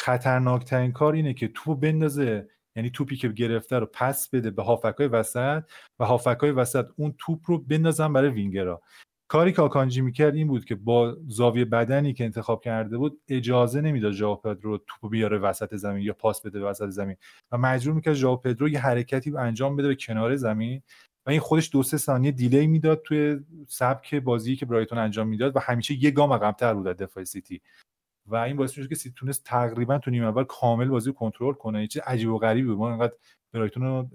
Speaker 3: خطرناکترین کار اینه که توپو بندازه یعنی توپی که گرفته رو پس بده به هافکای وسط و هافکای وسط اون توپ رو بندازن برای وینگرا کاری که آکانجی می‌کرد این بود که با زاویه بدنی که انتخاب کرده بود اجازه نمی‌داد ژائو پدرو توپو بیاره وسط زمین یا پاس بده وسط زمین. و مجبور می‌کرد ژائو پدرو یه حرکتی انجام بده به کنار زمین و این خودش دو سه ثانیه دیلی می‌داد توی سبک بازی که برایتون انجام می‌داد و همیشه یه گام عقب‌تر بود از دفاع سیتی. و این باعث میشه که سیتی تونست تقریبا تو نیمه اول کامل بازی کنترل کنه. چیز عجیب و غریبی بود. ما انقدر برایتون رو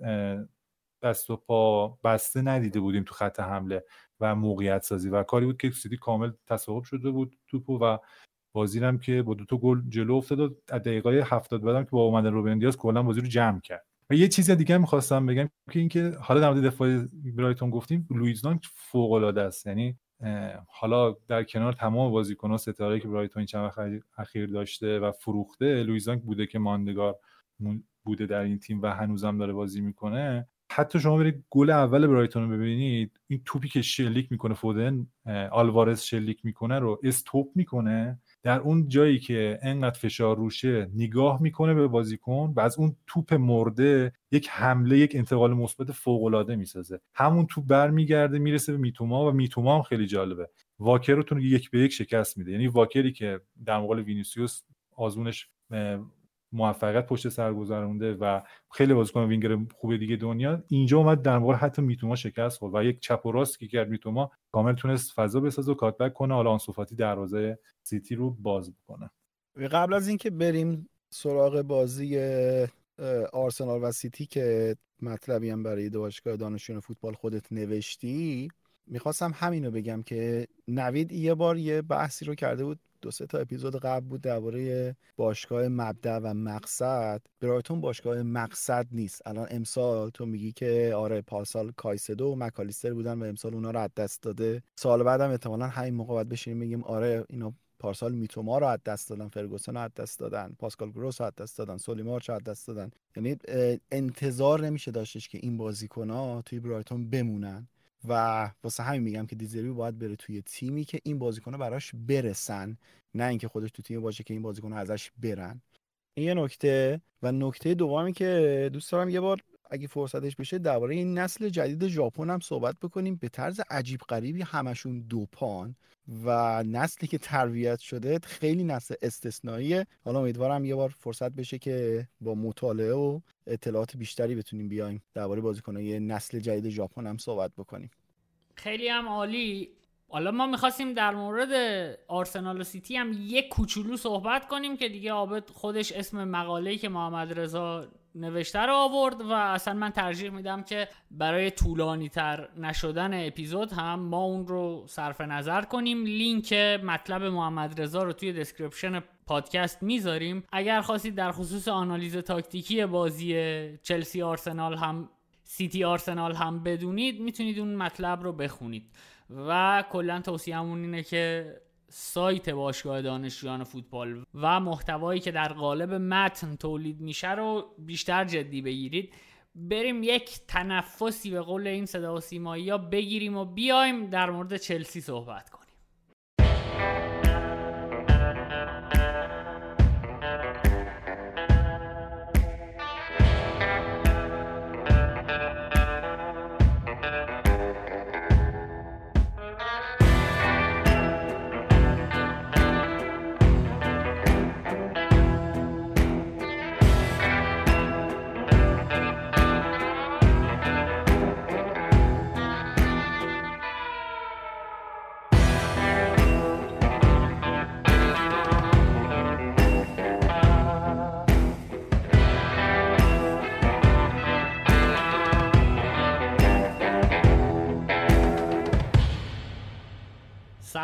Speaker 3: دست و پا بسته ندیده بودیم تو خط حمله و موقعیت سازی و کاری بود که سیتی کامل تصاحب شده بود توپو و بازی هم که با دو تا گل جلو افتاد از دقیقه 70 بعدم که با اومدن روبن دیاز کلا بازی رو جمع کرد. و یه چیز دیگه می‌خواستم بگم که اینکه حالا در مورد دفاع برایتون گفتیم لوئیز دانک فوق العاده است. یعنی حالا در کنار تمام بازیکن‌ها ستاره که برایتون چند وقت اخیر داشته و فروخته لوئیز بوده که ماندگار بوده در این تیم و هنوزم داره بازی می‌کنه. حتی شما برید گل اول برایتون رو ببینید این توپی که شلیک می‌کنه فودن آلوارز شلیک می‌کنه رو استوپ می‌کنه. در اون جایی که انقدر فشار روشه نگاه می‌کنه به بازیکن و از اون توپ مرده یک حمله یک انتقال مثبت فوق العاده می‌سازه. همون توپ برمیگرده می‌رسه به میتوما و میتوما هم خیلی جالبه. واکر رو یک به یک شکست میده. یعنی واکری که در مقابل وینیسیوس آزمونش موفقیت پشت سر گذرونده و خیلی بازیکن وینگر خوب دیگه دنیا. اینجا اومد در واقع حتی میتوما شکست خورد و یک چپ و راست که کرد میتوما کامل تونست فضا بسازه و cutback کنه. حالا آنسو فاتی دروازه سیتی رو باز بکنه.
Speaker 2: قبل از اینکه بریم سراغ بازی آرسنال و سیتی که مطلبی هم برای باشگاه دانشجویان فوتبال خودت نوشتی می‌خواستم همینو بگم که نوید یه بار یه بحثی رو کرده بود دو سه تا اپیزود قبل بود درباره باشگاه مبدع و مقصد. برایتون باشگاه مقصد نیست. الان امسال تو میگی که آره پارسال کایسدو و مکالیستر بودن و امسال اونا رو از دست داده. سال بعدم احتمالا همین موقع باید بشینیم بگیم آره اینا پارسال میتوما رو از دست دادن فرگوسن رو از دست دادن پاسکال گروس رو از دست دادن سولیمارچ رو از دست دادن. یعنی انتظار نمیشه داشتش که این بازیکن توی برایتون بمونن. و واسه همین میگم که دیزربی باید بره توی تیمی که این بازیکن‌ها براش برسن نه اینکه خودش تو تیم باشه که این بازیکن‌ها ازش برن. این یه نکته. و نکته دومی که دوست دارم یه بار اگه فرصتش بشه درباره این نسل جدید ژاپن هم صحبت بکنیم. به طرز عجیب غریبی همشون دوپان و نسلی که تربیت شده خیلی نسل استثنائیه. حالا امیدوارم یه بار فرصت بشه که با مطالعه و اطلاعات بیشتری بتونیم بیایم درباره بازیکنای نسل جدید ژاپن هم صحبت بکنیم.
Speaker 1: خیلی هم عالی. حالا ما می‌خواستیم در مورد آرسنال و سیتی هم یک کوچولو صحبت کنیم که دیگه عابد خودش اسم مقاله‌ای که محمد رضا نوشته رو آورد و اصلا من ترجیح میدم که برای طولانی تر نشدن اپیزود هم ما اون رو صرف نظر کنیم. لینک مطلب محمد رضا رو توی description پادکست می‌ذاریم. اگر خواستید در خصوص آنالیز تاکتیکی بازی چلسی آرسنال هم سیتی آرسنال هم بدونید می‌تونید اون مطلب رو بخونید. و کلا توصیهمون اینه که سایت باشگاه دانشجویان فوتبال و محتوایی که در قالب متن تولید میشه رو بیشتر جدی بگیرید. بریم یک تنفسی به قول این صدا و سیمایی ها بگیریم و بیایم در مورد چلسی صحبت کنیم.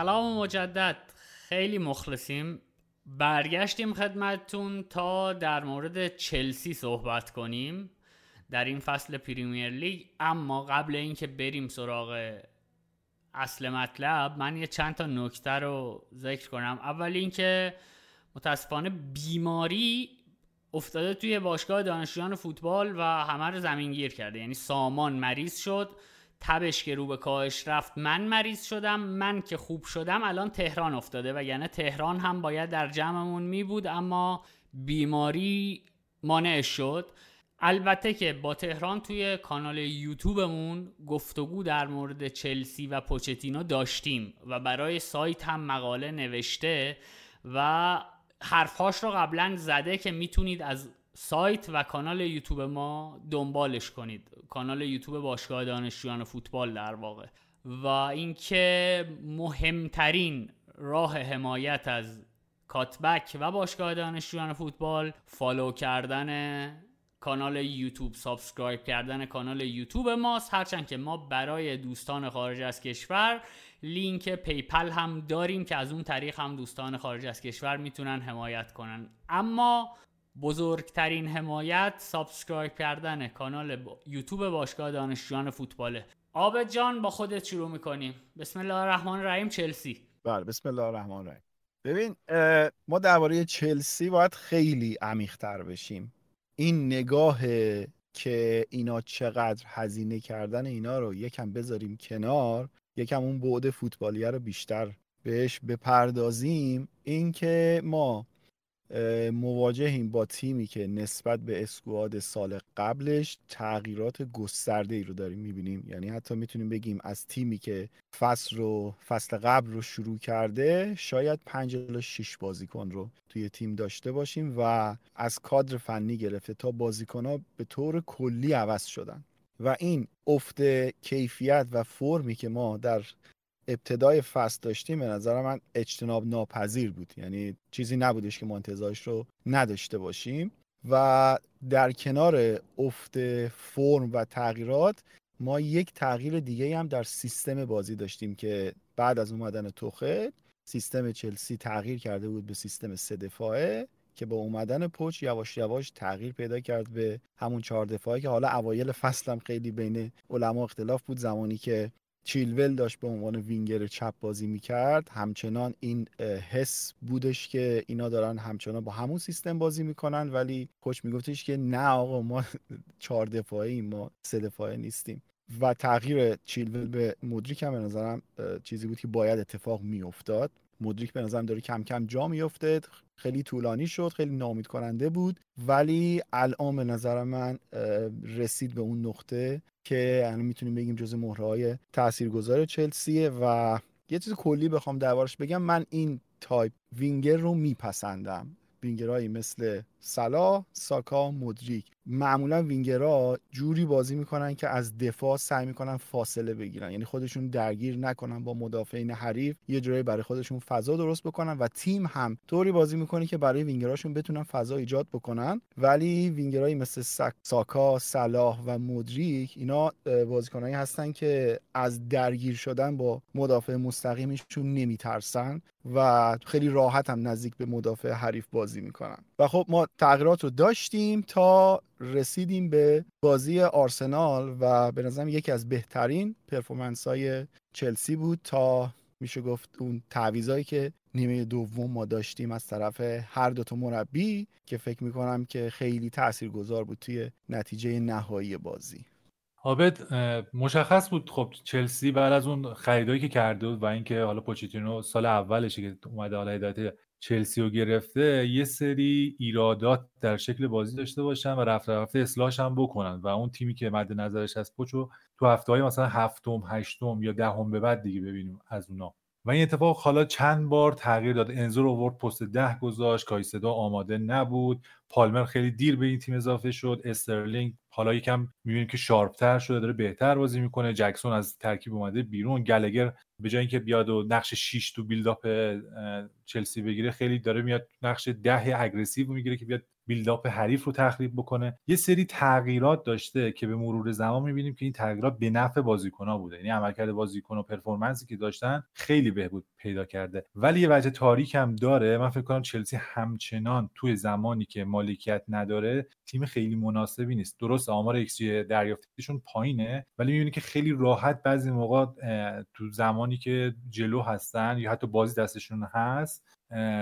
Speaker 1: سلام مجدد. خیلی مخلصیم. برگشتیم خدمتتون تا در مورد چلسی صحبت کنیم در این فصل پریمیر لیگ. اما قبل اینکه بریم سراغ اصل مطلب من یه چند تا نکته رو ذکر کنم. اول اینکه متاسفانه بیماری افتاده توی باشگاه دانشجویان فوتبال و همه رو زمین گیر کرده. یعنی سامان مریض شد. تبش که رو به کاهش رفت من مریض شدم من که خوب شدم الان تهران افتاده. و یعنی تهران هم باید در جمعمون می بود اما بیماری مانع شد. البته که با تهران توی کانال یوتیوبمون گفتگو در مورد چلسی و پوچتینو داشتیم و برای سایت هم مقاله نوشته و حرفهاش رو قبلا زده که می‌تونید از سایت و کانال یوتیوب ما دنبالش کنید. کانال یوتیوب باشگاه دانشجویان فوتبال در واقع. و اینکه مهمترین راه حمایت از کاتبک و باشگاه دانشجویان فوتبال follow کردن کانال یوتیوب subscribe کردن کانال یوتیوب ماست. هرچند که ما برای دوستان خارج از کشور لینک PayPal هم داریم که از اون طریق هم دوستان خارج از کشور می‌تونن حمایت کنن. اما بزرگترین حمایت subscribe کردن کانال یوتیوب باشگاه دانشجویان فوتباله. آب جان با خودت شروع می‌کنیم. بسم الله الرحمن الرحیم چلسی.
Speaker 2: بله بسم الله الرحمن الرحیم. ببین ما درباره چلسی باید خیلی عمیق‌تر بشیم. این نگاه که اینا چقدر هزینه کردن اینا رو یکم بذاریم کنار یکم اون بعد فوتبالیه رو بیشتر بهش بپردازیم. اینکه ما مواجهیم با تیمی که نسبت به اسکواد سال قبلش تغییرات گسترده ای رو داریم می‌بینیم. یعنی حتی می‌تونیم بگیم از تیمی که فصل رو فصل قبل رو شروع کرده شاید پنج الی 6 بازیکن رو توی تیم داشته باشیم و از کادر فنی گرفته تا بازیکن ها به طور کلی عوض شدن. و این افت کیفیت و فرمی که ما در ابتدای فصل داشتیم به نظر من اجتناب ناپذیر بود. یعنی چیزی نبودش که ما انتظارش رو نداشته باشیم. و در کنار افت فرم و تغییرات ما یک تغییر دیگه هم در سیستم بازی داشتیم که بعد از اومدن توخه سیستم چلسی تغییر کرده بود به سیستم سه دفاعه که با اومدن پوچ یواش یواش تغییر پیدا کرد به همون چهار دفاعه که حالا اوایل فصل هم خیلی بین علما اختلاف بود. زمانی که چیلول داشت به عنوان وینگر چپ بازی می‌کرد. همچنان این حس بودش که اینا دارن همچنان با همون سیستم بازی می‌کنن ولی کوچ میگفتش که نه آقا ما چهار دفاعی ما سه دفاعه نیستیم. و تغییر چیلول به مدریک هم به نظرم چیزی بود که باید اتفاق میافتاد. مدریک به نظرم داره کم کم جا میفته خیلی طولانی شد خیلی ناامید کننده بود. ولی الان به نظر من رسید به اون نقطه که الان می‌تونیم بگیم جز مهره های تاثیرگذار چلسیه و یه چیز کلی بخوام دربارش بگم. من این تایپ وینگر رو میپسندم. وینگرهایی مثل سلا، ساکا، مدریک. معمولا وینگرها جوری بازی می‌کنن که از دفاع سعی می‌کنن فاصله بگیرن. یعنی خودشون درگیر نکنن با مدافعین حریف یه جورایی برای خودشون فضا درست بکنن و تیم هم طوری بازی می‌کنه که برای وینگراشون بتونن فضا ایجاد بکنن. ولی وینگرهایی مثل ساکا، صلاح و مدریک اینا بازیکنایی هستن که از درگیر شدن با مدافع مستقیمشون نمیترسن و خیلی راحت هم نزدیک به مدافع حریف بازی می‌کنن. و خب ما تغییرات رو داشتیم تا رسیدیم به بازی آرسنال و به نظرم یکی از بهترین پرفورمنس های چلسی بود تا میشه گفت اون تعویضایی که نیمه دوم ما داشتیم از طرف هر دوتا مربی که فکر می‌کنم که خیلی تاثیرگذار بود توی نتیجه نهایی بازی.
Speaker 3: عابد مشخص بود خب چلسی بعد از اون خریدایی که کرده بود و اینکه حالا پوچیتینو سال اولشه که اومده حالا هدایت چلسی رو گرفته یه سری ایرادات در شکل بازی داشته باشن و رفته رفته اصلاحش هم بکنن و اون تیمی که مد نظرش از پوچو تو هفته های مثلا هفتم هشتم یا دهم به بعد دیگه ببینیم از اونا. و این اتفاق حالا چند بار تغییر داد. انزو رو اوورد پست ده گذاشت. کایسدو آماده نبود. پالمر خیلی دیر به این تیم اضافه شد. استرلینگ حالا یکم می‌بینیم که sharp تر شده داره بهتر بازی می‌کنه. جکسون از ترکیب اومده بیرون. گالاگر به جای اینکه بیاد و نقش 6 تو build-up چلسی بگیره خیلی داره میاد نقش ده aggressive می‌گیره که بیاد build-up حریف رو تخریب بکنه. یه سری تغییرات داشته که به مرور زمان می‌بینیم که این تغییرات به نفع بازیکنها بوده. یعنی عملکرد بازیکن و performance ی که داشتن خیلی بهبود پیدا کرده. ولی یه وجه تاریک هم داره. من فکر کنم چلسی همچنان توی زمانی که مالکیت نداره تیم خیلی مناسبی نیست. درست آمار ایکس دریافتیشون پایینه ولی می‌بینی که خیلی راحت بعضی موقع تو زمانی که جلو هستن یا حتی بازی دستشون هست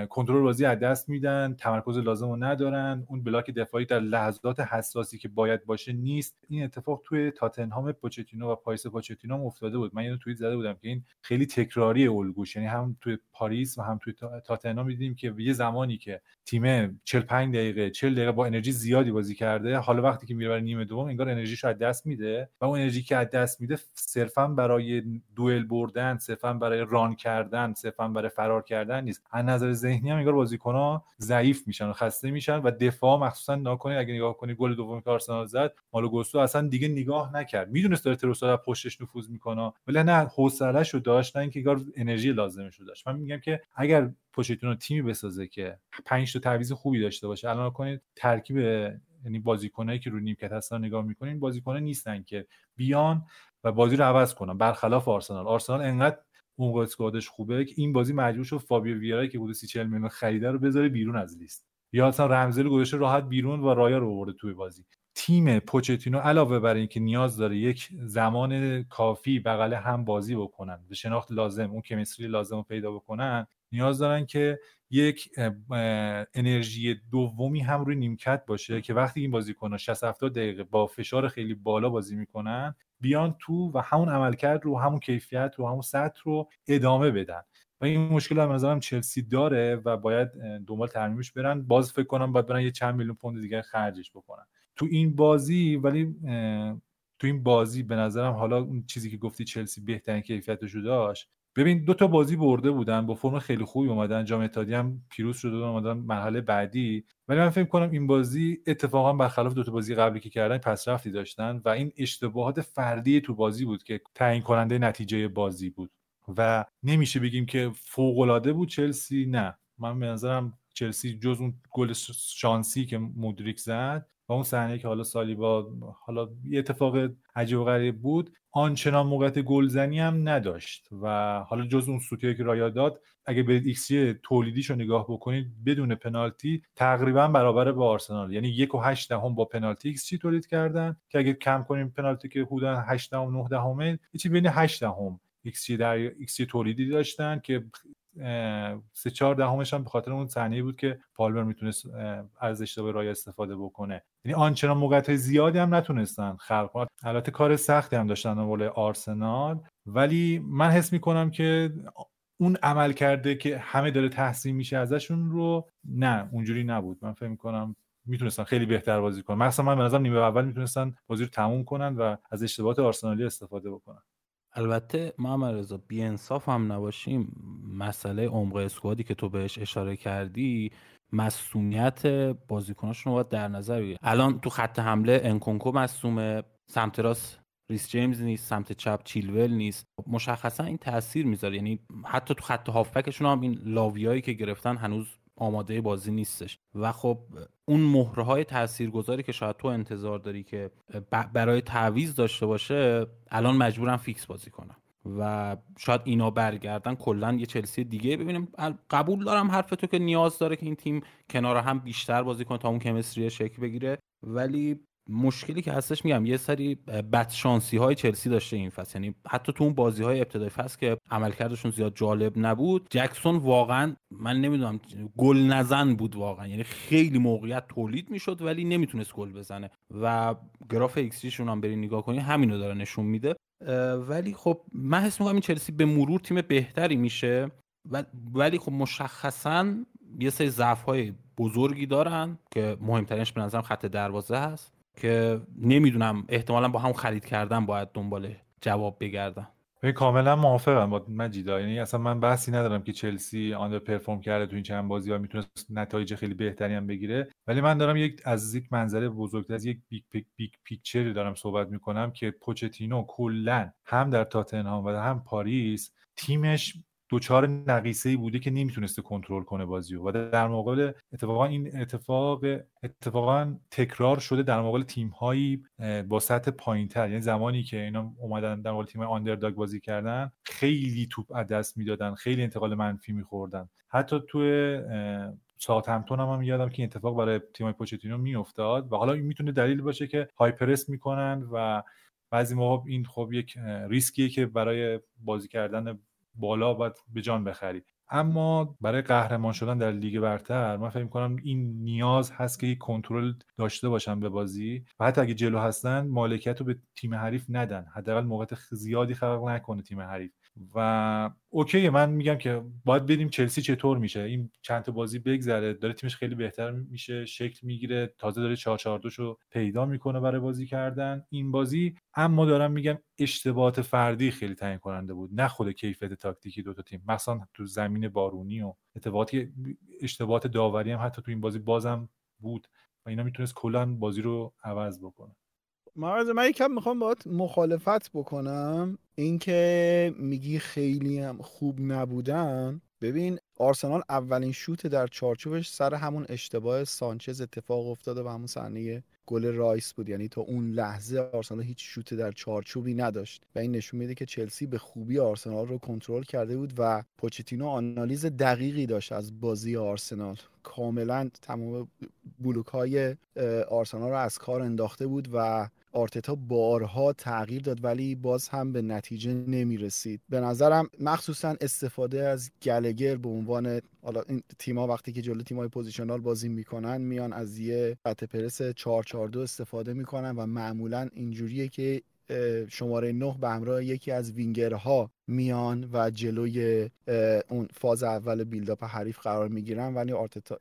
Speaker 3: کنترل بازی از دست میدن تمرکز لازم رو ندارن. اون block دفاعی در لحظات حساسی که باید باشه نیست. این اتفاق توی تاتنهام پوچتینو و پاریس پوچتینو هم افتاده بود. من یه توییت زده بودم که این خیلی تکراری الگوش. یعنی هم توی پاریس و هم توی تاتنهام دیدیم که یه زمانی که تیم 45 دقیقه 40 دقیقه با انرژی زیادی بازی کرده. حالا وقتی که میره برای نیمه دوم انگار انرژیش از دست میده. و اون انرژی که از دست میده صرفا برای دوئل بردن صرفا برای ران کردن صرفا برای فرار کردن نیست. نظر ذهنی هم انگار بازیکن‌ها ضعیف میشن و خسته میشن و دفاع مخصوصا ناکنید اگه نگاه کنید گل دومی که آرسنال زد مالو گوستو اصلا دیگه نگاه نکرد. می‌دونست داره تروسا پشتش نفوذ می‌کنه ولی نه حوصله‌اش رو داشت نه اینکه انگار انرژی لازمش رو داشت. من میگم که اگر پوچتینو تیمی بسازه که 5 تا تعویض خوبی داشته باشه. الان کنید ترکیب یعنی بازیکنایی که رو نیمکت هستن نگاه می‌کنین بازیکنان نیستن که بیان و بازی رو عوض کنن. برخلاف آرسنال. آرسنال انقدر اون اسکوادش خوبه که این بازی مجبور شد فابیو ویرا که 30 40 میلیون خریده رو بذاره بیرون از لیست. یا اصلا رمزل گذاشته راحت بیرون و رایا رو آورده توی بازی. تیم پوچتینو علاوه بر اینکه نیاز داره یک زمان کافی بغل هم بازی بکنن به شناخت لازم اون کمیستری لازم رو پیدا بکنن نیاز دارن که یک انرژی دومی هم روی نیمکت باشه که وقتی این بازیکن‌ها 60 70 دقیقه با فشار خیلی بالا بازی می‌کنن بیان تو و همون عملکرد رو همون کیفیت رو همون سطح رو ادامه بدن. و این مشکل هم نظرم چلسی داره و باید دنبال ترمیمش برن. باز فکر کنم باید برن یه چند میلیون پوند دیگه خرجش بکنن. تو این بازی ولی تو این بازی به نظرم حالا اون چیزی که گفتی چلسی بهترین کیفیتش رو داشت ببین دو تا بازی برده بودن با فرم خیلی خوبی اومدن جام اتحادی هم پیروز شده اومدن مرحله بعدی. ولی من فکر کنم این بازی اتفاقا برخلاف دو تا بازی قبلی که کردن پسرفتی داشتن و این اشتباهات فردی تو بازی بود که تعیین کننده نتیجه بازی بود. و نمیشه بگیم که فوق العاده بود چلسی نه. من به نظرم چلسی جز اون گل شانسی که مودریک زد و اون صحنه که حالا سالیبا حالا یه اتفاق عجیب و غریب بود آنچنان موقعیت گلزنی هم نداشت و حالا جز اون سوتیه که رایا داد اگه به ایکس تولیدیش رو نگاه بکنید بدون پنالتی تقریبا برابر با آرسنال یعنی یک و هشت دهم با پنالتی ایکس تولید کردن که اگه کم کنیم پنالتی که حدودا 8 دهم 9 دهمه چی بین 8 دهم xG در xG تولیدی داشتن که سه چهار دهمش هم به خاطر اون صحنه بود که پالمر می‌تونست از اشتباه رای استفاده بکنه. یعنی آنچنان موقعیت زیادی هم نتونستن خلق کنن. البته کار سختی هم داشتن اول آرسنال. ولی من حس می‌کنم که اون عمل کرده که همه داره تحسین میشه ازشون رو نه اونجوری نبود. من فکر می‌کنم می‌تونستن خیلی بهتر بازی کنن. مثلا من به نظرم نیمه اول می‌تونستن بازی رو تموم کنن و از اشتباهات آرسنالی استفاده بکنن.
Speaker 4: البته محمد رضا بیانصاف هم نباشیم مسئله عمق اسکوادی که تو بهش اشاره کردی مسئولیت بازیکناشون رو باید در نظر بگیری. الان تو خط حمله انکونکو مصومه سمت راست ریس جیمز نیست سمت چپ چیلول نیست. مشخصا این تاثیر می‌ذاره. یعنی حتی تو خط هافبکشون هم این لاویایی که گرفتن هنوز آماده بازی نیستش. و خب اون مهره های تاثیرگذاری که شاید تو انتظار داری که برای تعویض داشته باشه الان مجبورن فیکس بازی کنن و شاید اینا برگردن کلا یه چلسی دیگه. ببینیم قبول دارم حرف تو که نیاز داره که این تیم کنار هم بیشتر بازی کنه تا اون کمستری شکل بگیره. ولی مشکلی که هستش میگم یه سری بدشانسی های چلسی داشته این فصل. یعنی حتی تو اون بازی های ابتدای فصل که عملکردشون زیاد جالب نبود جکسون واقعا من نمی‌دونم گل نزن بود واقعا. یعنی خیلی موقعیت تولید می‌شد ولی نمی‌تونست گل بزنه. و گراف ایکس هم بری نگاه کنی همینو داره نشون میده. ولی خب من حس می‌کنم این چلسی به مرور تیم بهتری میشه. ولی خب مشخصا یه سری ضعف های بزرگی دارن که مهمترینش به نظرم خط دروازه هست. که نمی‌دونم احتمالا با هم خرید کردن باید دنبال جواب بگردم
Speaker 3: کاملا موافقم با مجیدا. یعنی اصلا من بحثی ندارم که چلسی underperform کرده تو این چند بازی ها می‌تونست نتایج خیلی بهتری هم بگیره. ولی من دارم یک از یک منظره بزرگتر از یک big, big, big picture ی دارم صحبت می‌کنم که پوچتینو کلا هم در تاتنهام و هم پاریس تیمش دوچار نقیصه ای بوده که نمی‌تونسته کنترل کنه بازی و در مقابل اتفاقا این اتفاق اتفاقا تکرار شده در مقابل تیم هایی با سطح پایین تر یعنی زمانی که اینا اومدن در مقابل تیم آندرداگ بازی کردن خیلی توپ از دست می‌دادن خیلی انتقال منفی میخوردن. حتی توی همتون هم, هم یادم که این اتفاق برای تیم پوچتینو میافتاد و حالا این می‌تونه دلیل باشه که هایپرس می‌کنن و بعضی موقع این خب یک ریسکیه که برای بازی کردن بالا باید به جان بخری. اما برای قهرمان شدن در لیگ برتر من فکر کنم این نیاز هست که یک کنترل داشته باشن به بازی و حتی اگه جلو هستن مالکیت رو به تیم حریف ندن. حداقل موقعیت زیادی خلق نکنه تیم حریف. و okay من میگم که باید ببینیم چلسی چطور میشه. این چند تا بازی بگذره داره تیمش خیلی بهتر میشه شکل می‌گیره تازه داره 4 4 رو پیدا می‌کنه برای بازی کردن. این بازی اما دارم میگم اشتباهات فردی خیلی تعیین کننده بود. نه خود کیفیت تاکتیکی دو تا تیم مثلا تو زمین بارونی و اتفاقاتی اشتباهات داوری هم حتی تو این بازی بازم بود و اینا می‌تونست کلا بازی رو عوض بکنه.
Speaker 2: مرز من یکم می‌خوام باید مخالفت بکنم. اینکه میگی خیلی هم خوب نبودن. ببین آرسنال اولین شوت در چارچوبش سر همون اشتباه سانچز اتفاق افتاده و همون صحنه گل رایس بود. یعنی تا اون لحظه آرسنال هیچ شوت در چارچوبی نداشت. و این نشون میده که چلسی به خوبی آرسنال رو کنترل کرده بود و پوچتینو آنالیز دقیقی داشت از بازی آرسنال. کاملا تمام بلوک های آرسنال رو از کار انداخته بود و آرتتا بارها تغییر داد ولی باز هم به نتیجه نمی رسید به نظرم مخصوصا استفاده از گالاگر به عنوان حالا این تیم‌ها وقتی که جلو تیم‌های positional بازی می‌کنن میان از یه خط پرس 442 استفاده می‌کنن و معمولا اینجوریه که شماره 9 به همراه یکی از وینگرها میان و جلوی اون فاز اول build-up حریف قرار می‌گیرن. ولی آرتتا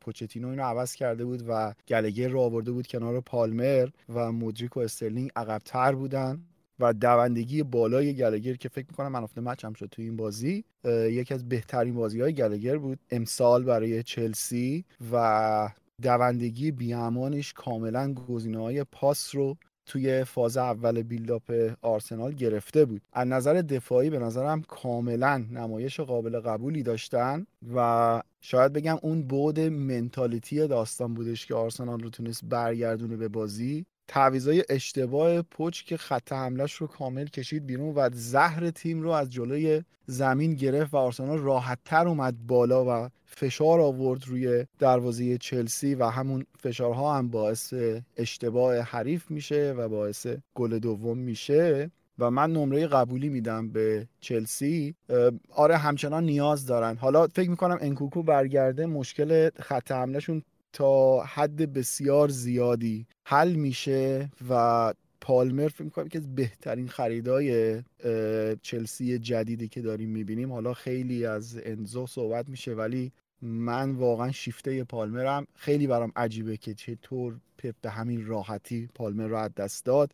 Speaker 2: پوچتینو اینو عوض کرده بود و گالاگر رو آورده بود کنار پالمر و مودریک و استرلینگ عقبتر بودن. و دوندگی بالای گالاگر که فکر می‌کنم man of the match هم شد تو این بازی یکی از بهترین بازی های گالاگر بود. امسال برای چلسی و دوندگی بی‌امانش کاملا گزینه های پاس رو توی فاز اول build-up آرسنال گرفته بود. از نظر دفاعی به نظرم کاملا نمایش قابل قبولی داشتن و شاید بگم اون بود منتالیتی داستان بودش که آرسنال رو تونست برگردونه به بازی. تعویضای اشتباه پچ که خط حملش رو کامل کشید بیرون و زهر تیم رو از جلوی زمین گرفت و آرسنال راحتتر اومد بالا و فشار آورد روی دروازه چلسی و همون فشارها هم باعث اشتباه حریف میشه و باعث گل دوم میشه. و من نمره قبولی میدم به چلسی. آره همچنان نیاز دارن. حالا فکر می‌کنم انکوکو برگرده مشکل خط حملهشون تا حد بسیار زیادی حل میشه و پالمر فکر می‌کنم که از بهترین خریدای چلسی جدیدی که داریم می‌بینیم. حالا خیلی از انزو صحبت میشه ولی من واقعا شیفته پالمرم. خیلی برام عجیبه که چطور پپ به همین راحتی پالمر رو از دست داد.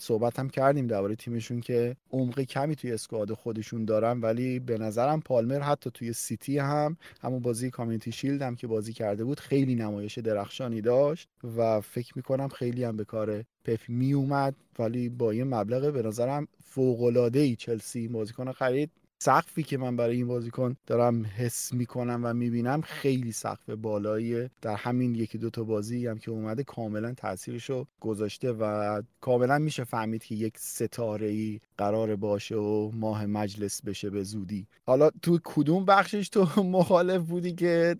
Speaker 2: صحبت هم کردیم درباره تیمشون که عمق کمی توی اسکواد خودشون دارن ولی به نظرم پالمر حتی توی سیتی هم همون بازی کامیونیتی شیلد هم که بازی کرده بود خیلی نمایش درخشانی داشت و فکر می‌کنم خیلی هم به کار پپ می اومد ولی با یه مبلغ به نظرم فوق العاده ای چلسی بازیکن خرید. سقفی که من برای این بازیکن دارم حس می‌کنم و می‌بینم خیلی سقف بالاییه. در همین یکی دو تا بازی هم که اومده کاملا تاثیرشو گذاشته و کاملا میشه فهمید که یک ستاره ای قرار باشه و ماه مجلس بشه به زودی. حالا تو کدوم بخشش تو مخالف بودی که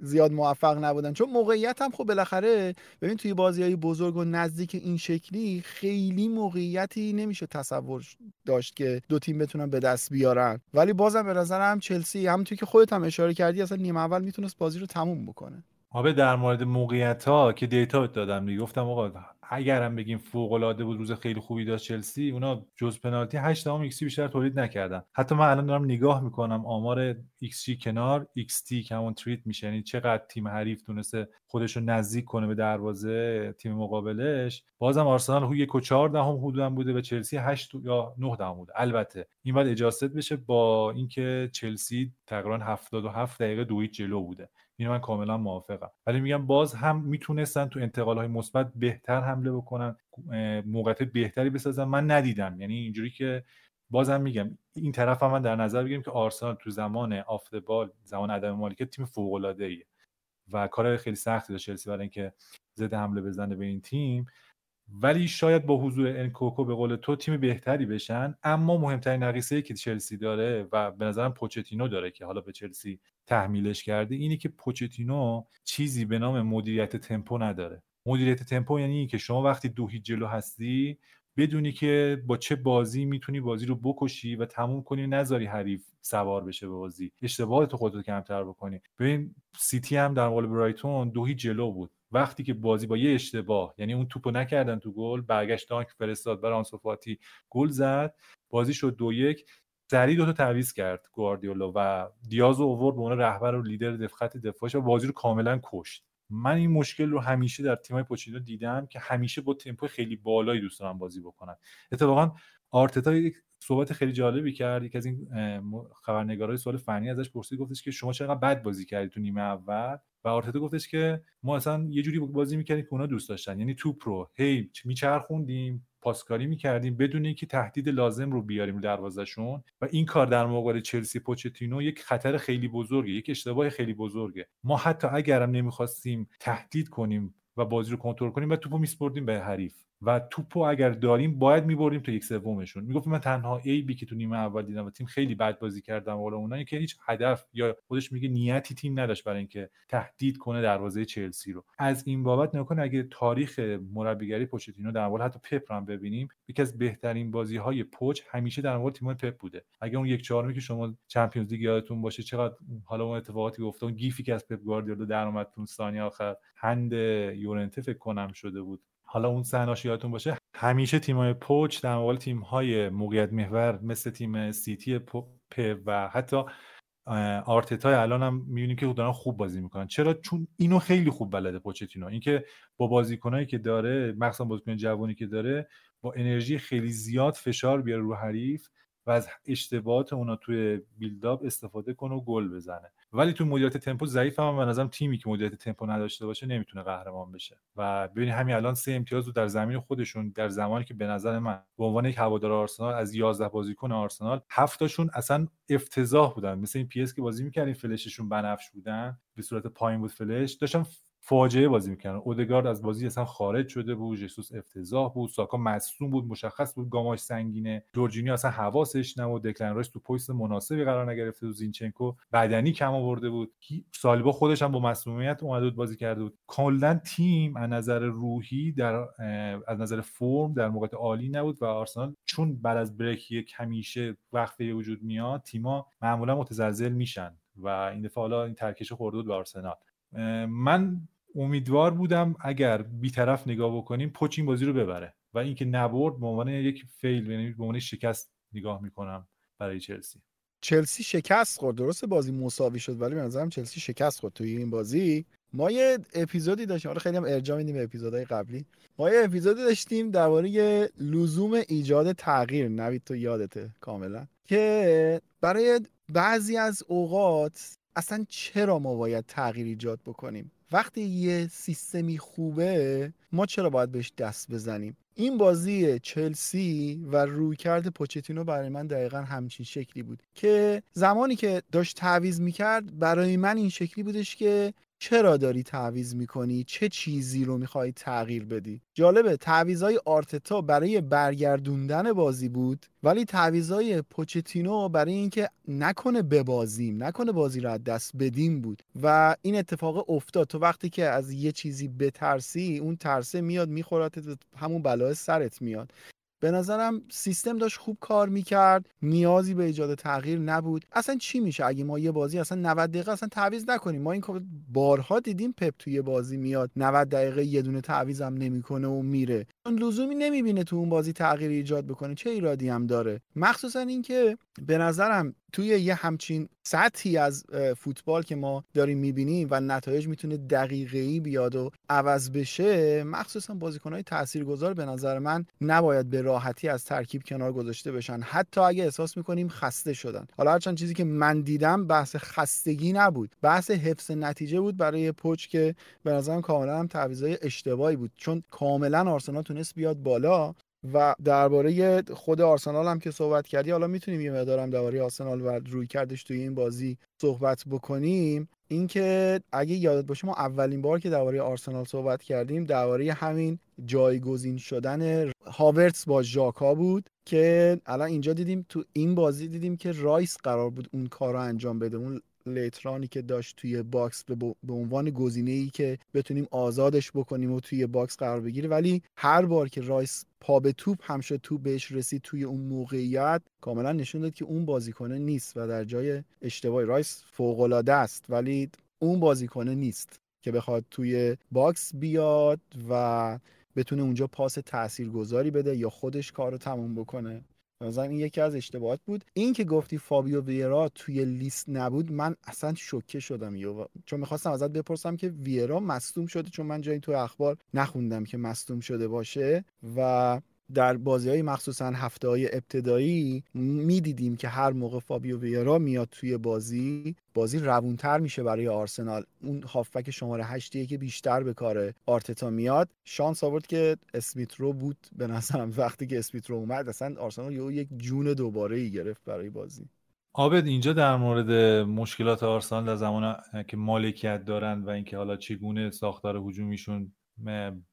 Speaker 2: زیاد موفق نبودن. چون موقعیت هم خب بالاخره ببین توی بازی های بزرگ و نزدیک این شکلی خیلی موقعیتی نمیشه تصور داشت که دو تیم بتونن به دست بیارن. ولی بازم به نظرم چلسی هم توی که خودت هم اشاره کردی اصلا نیمه اول می‌تونست بازی رو تموم بکنه.
Speaker 3: آره در مورد موقعیت ها که data دادم دیگه. گفتم آقا اگر هم بگیم فوق العاده بود روز خیلی خوبی داشت چلسی اونا جز پنالتی 8 دهم ایکس بیشتر تولید نکردن. حتی من الان دارم نگاه می‌کنم آمار xG کنار xT که همون threat میشه یعنی چقدر تیم حریف تونسته خودش رو نزدیک کنه به دروازه تیم مقابلش. بازم آرسنال هو یک و 4 دهم حدودا بوده و چلسی 8 یا 9 دهم بوده البته این باید اجازه بشه با اینکه چلسی تقریبا 77 دقیقه دویت جلو بوده. اینو من کاملا موافقم. ولی میگم باز هم می‌تونستن تو انتقال های مثبت بهتر حمله بکنن موقعیت بهتری بسازن. من ندیدم. یعنی اینجوری که بازم میگم این طرف هم من در نظر بگیریم که آرسنال تو زمان آفت بال زمان عدم مالکیت تیم فوق العاده ایه و کار خیلی سختی داشت چلسی برای اینکه ضد حمله بزنه به این تیم. ولی شاید با حضور انکوکو به قول تو تیم بهتری بشن اما مهمترین نقیصه که چلسی داره و به نظرم پوچتینو داره که حالا به چلسی تحمیلش کرده اینه که پوچتینو چیزی به نام مدیریت تمپو نداره. مدیریت تمپو یعنی که شما وقتی دو هیچ جلو هستی بدونی که با چه بازی می‌تونی بازی رو بکشی و تموم کنی نذاری حریف سوار بشه به بازی. اشتباهات خودت کمتر بکنی. ببین سیتی هم در مقابل برایتون دو جلو بود. وقتی که بازی با یه اشتباه یعنی اون توپو نکردن تو گل برگشت دانک فرستاد برای آنسوفاتی گل زد. بازی شد دو یک. دو تا تعویض کرد گواردیولا و دیاز اوورد به عنوان رهبر و لیدر دفخت دفاعش و بازی رو کاملا کشت. من این مشکل رو همیشه در تیمای پوچینو دیدم که همیشه با تمپو خیلی بالایی دوست دارن بازی بکنن. اتفاقا آرتتا یک صحبت خیلی جالبی کرد. یکی از این خبرنگارای سوال فنی ازش پرسید گفتش که شما چقدر بد بازی کردی تو نیمه اول؟ و آرتتا گفتش که ما اصلا یه جوری بازی می‌کردیم که اونا دوست داشتن. یعنی توپ رو هی میچرخوندیم پاسکاری می‌کردیم بدون اینکه تهدید لازم رو بیاریم دروازشون و این کار در مقابل چلسی پوچتینو یک خطر خیلی بزرگه یک اشتباه خیلی بزرگه. ما حتی اگرم نمی‌خواستیم تهدید کنیم و بازی رو کنترل کنیم و توپو میسپردیم به حریف. و توپو اگر داریم باید می‌بریم تا یک سومشون. می‌گفت من تنها بی که تو نیمه اول دیدم و تیم خیلی بد بازی کردم والا اونایی که هیچ هدف یا خودش میگه نیتی تیم نداشت برای اینکه تهدید کنه دروازه چلسی رو. از این بابت نکن اگه تاریخ مربیگری پوچتینو در مورد حتی پپ رو ببینیم یکی از بهترین بازی های پوچ همیشه در مورد تیم پپ بوده. اگه اون یک چهارمی که شما چمپیونز لیگ یادتون باشه چقدر حالا اون اتفاقاتی گفته اون گیفی که از پپ گواردیولا در اومد تو ثانیه آخر هند یورنته فکر کنم شده بود. حالا اون صحنه‌اش یادتون باشه همیشه تیم‌های پوچ در مقابل تیم‌های موقعیت محور مثل تیم سیتی پپ و حتی آرتتای الان هم می‌بینیم که دارن خوب بازی می‌کنن. چرا؟ چون اینو خیلی خوب بلده پوچتینو. اینکه با بازیکنایی که داره مخصوصا بازیکن جوانی که داره با انرژی خیلی زیاد فشار بیاره رو حریف و از اشتباهات اونا توی build-up استفاده کنه و گل بزنه. ولی تو مدیریت تمپو ضعیف هم به نظرم تیمی که مدیریت تمپو نداشته باشه نمی‌تونه قهرمان بشه. و ببین همین الان سه امتیاز رو در زمین خودشون در زمانی که به نظر من به عنوان یک هوادار آرسنال از 11 بازیکن آرسنال هفتاشون اصلا افتضاح بودن. مثل این PES که بازی می‌کردین فلششون بنفش بودن به صورت پایین بود فلش. داشتن فاجعه بازی می‌کردن. اودگارد از بازی اصلا خارج شده بود جسوس افتضاح بود ساکا مصدوم بود مشخص بود گاماش سنگینه. جورجینیو اصلا حواسش نبود دکلن رایس تو پست مناسبی قرار نگرفته بود زینچنکو بدنی کم آورده بود. سلیبا خودش هم با مصدومیت اومده بود بازی کرده بود. کلا تیم از نظر روحی در از نظر فرم در موقع عالی نبود و آرسنال چون بعد از break یک همیشه وقفه وجود میاد تیما معمولا متزلزل میشن و این دفعه حالا این ترکش خورده بود به آرسنال. من امیدوار بودم اگر بیطرف نگاه بکنیم پوچ این بازی رو ببره و اینکه نبرد به عنوان یک فیل یعنی به عنوان شکست نگاه می‌کنم برای چلسی.
Speaker 2: چلسی شکست خورد. درست بازی مساوی شد ولی به نظرم چلسی شکست خورد توی این بازی. ما یه اپیزودی داشتیم. حالا خیلی هم ارجاع میدیم به اپیزودهای قبلی. ما یه اپیزودی داشتیم درباره لزوم ایجاد تغییر. نوید تو یادته کاملا. که برای بعضی از اوقات اصلا چرا ما باید تغییر ایجاد بکنیم؟ وقتی یه سیستمی خوبه ما چرا باید بهش دست بزنیم؟ این بازی چلسی و رویکرد پوچتینو برای من دقیقا همچین شکلی بود که زمانی که داشت تعویز می‌کرد برای من این شکلی بودش که چرا داری تعویز می‌کنی؟ چه چیزی رو می‌خوای تغییر بدی؟ جالبه تعویزهای آرتتا برای برگردوندن بازی بود ولی تعویزهای پوچتینو برای اینکه نکنه ببازیم نکنه بازی رو از دست بدیم بود. و این اتفاق افتاد. تو وقتی که از یه چیزی بترسی اون ترسه میاد میخورات همون بلای سرت میاد. به نظرم سیستم داشت خوب کار می‌کرد نیازی به ایجاد تغییر نبود. اصلا چی میشه؟ اگه ما یه بازی اصلا 90 دقیقه اصلا تعویض نکنیم. ما این بارها دیدیم پپ توی بازی میاد 90 دقیقه یه دونه تعویض هم نمی‌کنه و میره. اون لزومی نمی‌بینه تو اون بازی تغییر ایجاد بکنه. چه ایرادی هم داره؟ مخصوصا اینکه به نظرم توی یه همچین سطحی از فوتبال که ما داریم می‌بینیم و نتایج می‌تونه دقیقه ای بیاد و عوض بشه مخصوصا بازیکنهای تاثیرگذار به نظر من نباید به راحتی از ترکیب کنار گذاشته بشن. حتی اگه احساس می‌کنیم خسته شدن. حالا هرچند چیزی که من دیدم بحث خستگی نبود. بحث حفظ نتیجه بود برای پوچ که به نظرم کاملا هم تعویضای اشتباهی بود. چون کاملا آرسنال تونست بیاد بالا. و درباره خود آرسنال هم که صحبت کردی حالا می‌تونیم یه مقدارم درباره آرسنال و روی کردش توی این بازی صحبت بکنیم. اینکه اگه یادت باشه ما اولین بار که درباره آرسنال صحبت کردیم درباره همین جایگزین شدن هاورتس با ژاکا بود که الان اینجا دیدیم تو این بازی دیدیم که رایس قرار بود اون کار رو انجام بده. اون لیترانی که داشت توی box به عنوان گزینه ای که بتونیم آزادش بکنیم و توی box قرار بگیره. ولی هر بار که رایس پا به توپ هم شد توپ بهش رسید توی اون موقعیت کاملا نشون داد که اون بازیکنه نیست و در جای اشتباهی. رایس فوق است ولی اون بازیکنه نیست که بخواد توی box بیاد و بتونه اونجا پاس تاثیرگذاری بده یا خودش کار رو تموم بکنه. مثلا این یکی از اشتباهات بود. این که گفتی فابیو ویرا توی لیست نبود من اصلا شوکه شدم یا چون می‌خواستم ازت بپرسم که ویرا مصدوم شده؟ چون من جایی تو اخبار نخوندم که مصدوم شده باشه. و در بازی های مخصوصا هفته های ابتدایی می‌دیدیم که هر موقع فابیو ویرا میاد توی بازی بازی روونتر میشه برای آرسنال. اون هافبک شماره هشتیه که بیشتر به کار آرتتا میاد. شانس آورد که اسمیت رو بود به نظرم. وقتی که اسمیت رو اومد اصلا آرسنال یک جون دوباره ای گرفت برای بازی.
Speaker 3: آبد اینجا در مورد مشکلات آرسنال در زمان که مالکیت دارند و اینکه حالا چگونه ساختار هجومیشون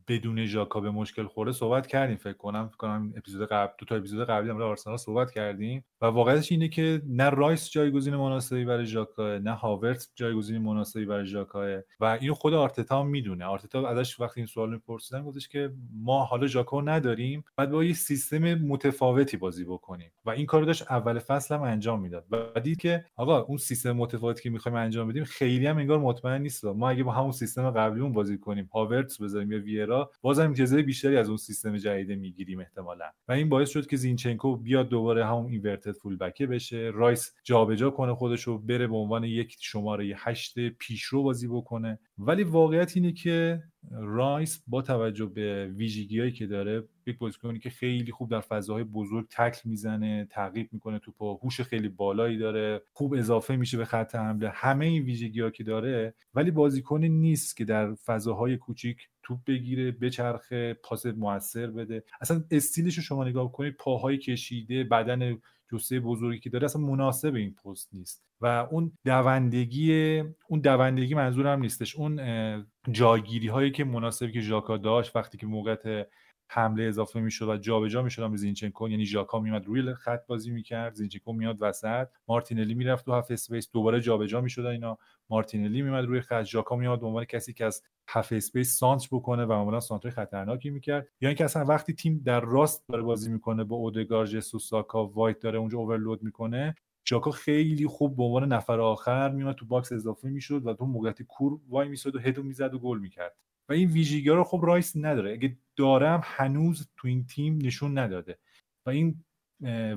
Speaker 3: بدون ژاکا به مشکل خورده صحبت کردیم فکر کنم فکر کنم اپیزود قبل دو تا اپیزود قبلی هم آرسنال صحبت کردیم و واقعیتش اینه که نه رایس جایگزین مناسبی برای ژاکا نه هاورتس جایگزین مناسبی برای ژاکا و اینو خود آرتتا می‌دونه. آرتتا ازش وقتی این سوال میپرسیدن گفتش که ما حالا ژاکا نداریم بعد با یه سیستم متفاوتی بازی بکنیم و این کارو داشت اول فصل هم انجام می‌داد. و دید که آقا اون سیستم متفاوتی که می‌خوایم انجام بدیم خیلی هم انگار مطمئن نیست. ما اگه با همون سیستم قبلیمون بازی کنیم هاورتس بذاریم یا ویرا بازم امتیازهای بیشتری از اون سیستم جدید می‌گیریم احتمالا. و این باعث شد که زینچنکو بیاد دوباره همون inverted fullback ه بشه. رایس جابجا کنه خودشو بره به عنوان یک شماره هشت پیشرو بازی بکنه. ولی واقعیت اینه که رایس با توجه به ویژگیهایی که داره یک بازیکنی که خیلی خوب در فضاهای بزرگ تکل می‌زنه تعقیب می‌کنه تو هوش خیلی بالایی داره خوب اضافه میشه به خط حمله همه این ویژگی که داره. ولی بازیکنی نیست که در فضاهای کوچیک توپ بگیره بچرخه پاس موثر بده. اصلا استیلش رو شما نگاه کنید پاهای کشیده بدن جثه بزرگی که داره اصلا مناسب این پست نیست. و اون دوندگی اون دوندگی منظورم نیستش. اون جاگیری هایی که مناسبی که ژاکا داشت وقتی که موقع حمله اضافه می‌شد و جابجا می‌شدن زینچنکو. یعنی ژاکا میاد روی خط بازی می‌کرد زینچنکو میاد وسط. مارتینلی می‌رفت تو half space. دوباره جابجا می‌شدن اینا. مارتینلی میاد روی خط. ژاکا میاد به عنوان کسی که از half space سانتر بکنه و معمولا سانتر خطرناکی می‌کرد. یا اینکه اصلا وقتی تیم در راست داره بازی می‌کنه با اودگارد جسوس ساکا وایت داره اونجا overload می‌کنه ژاکا خیلی خوب به عنوان نفر آخر میومد تو box اضافه می‌شد و تو موقعیت کور وایمیسد و هدو می‌زد و گل می‌کرد. و این ویژگی رو خب رایس نداره. اگه دارم هنوز تو این تیم نشون نداده. و این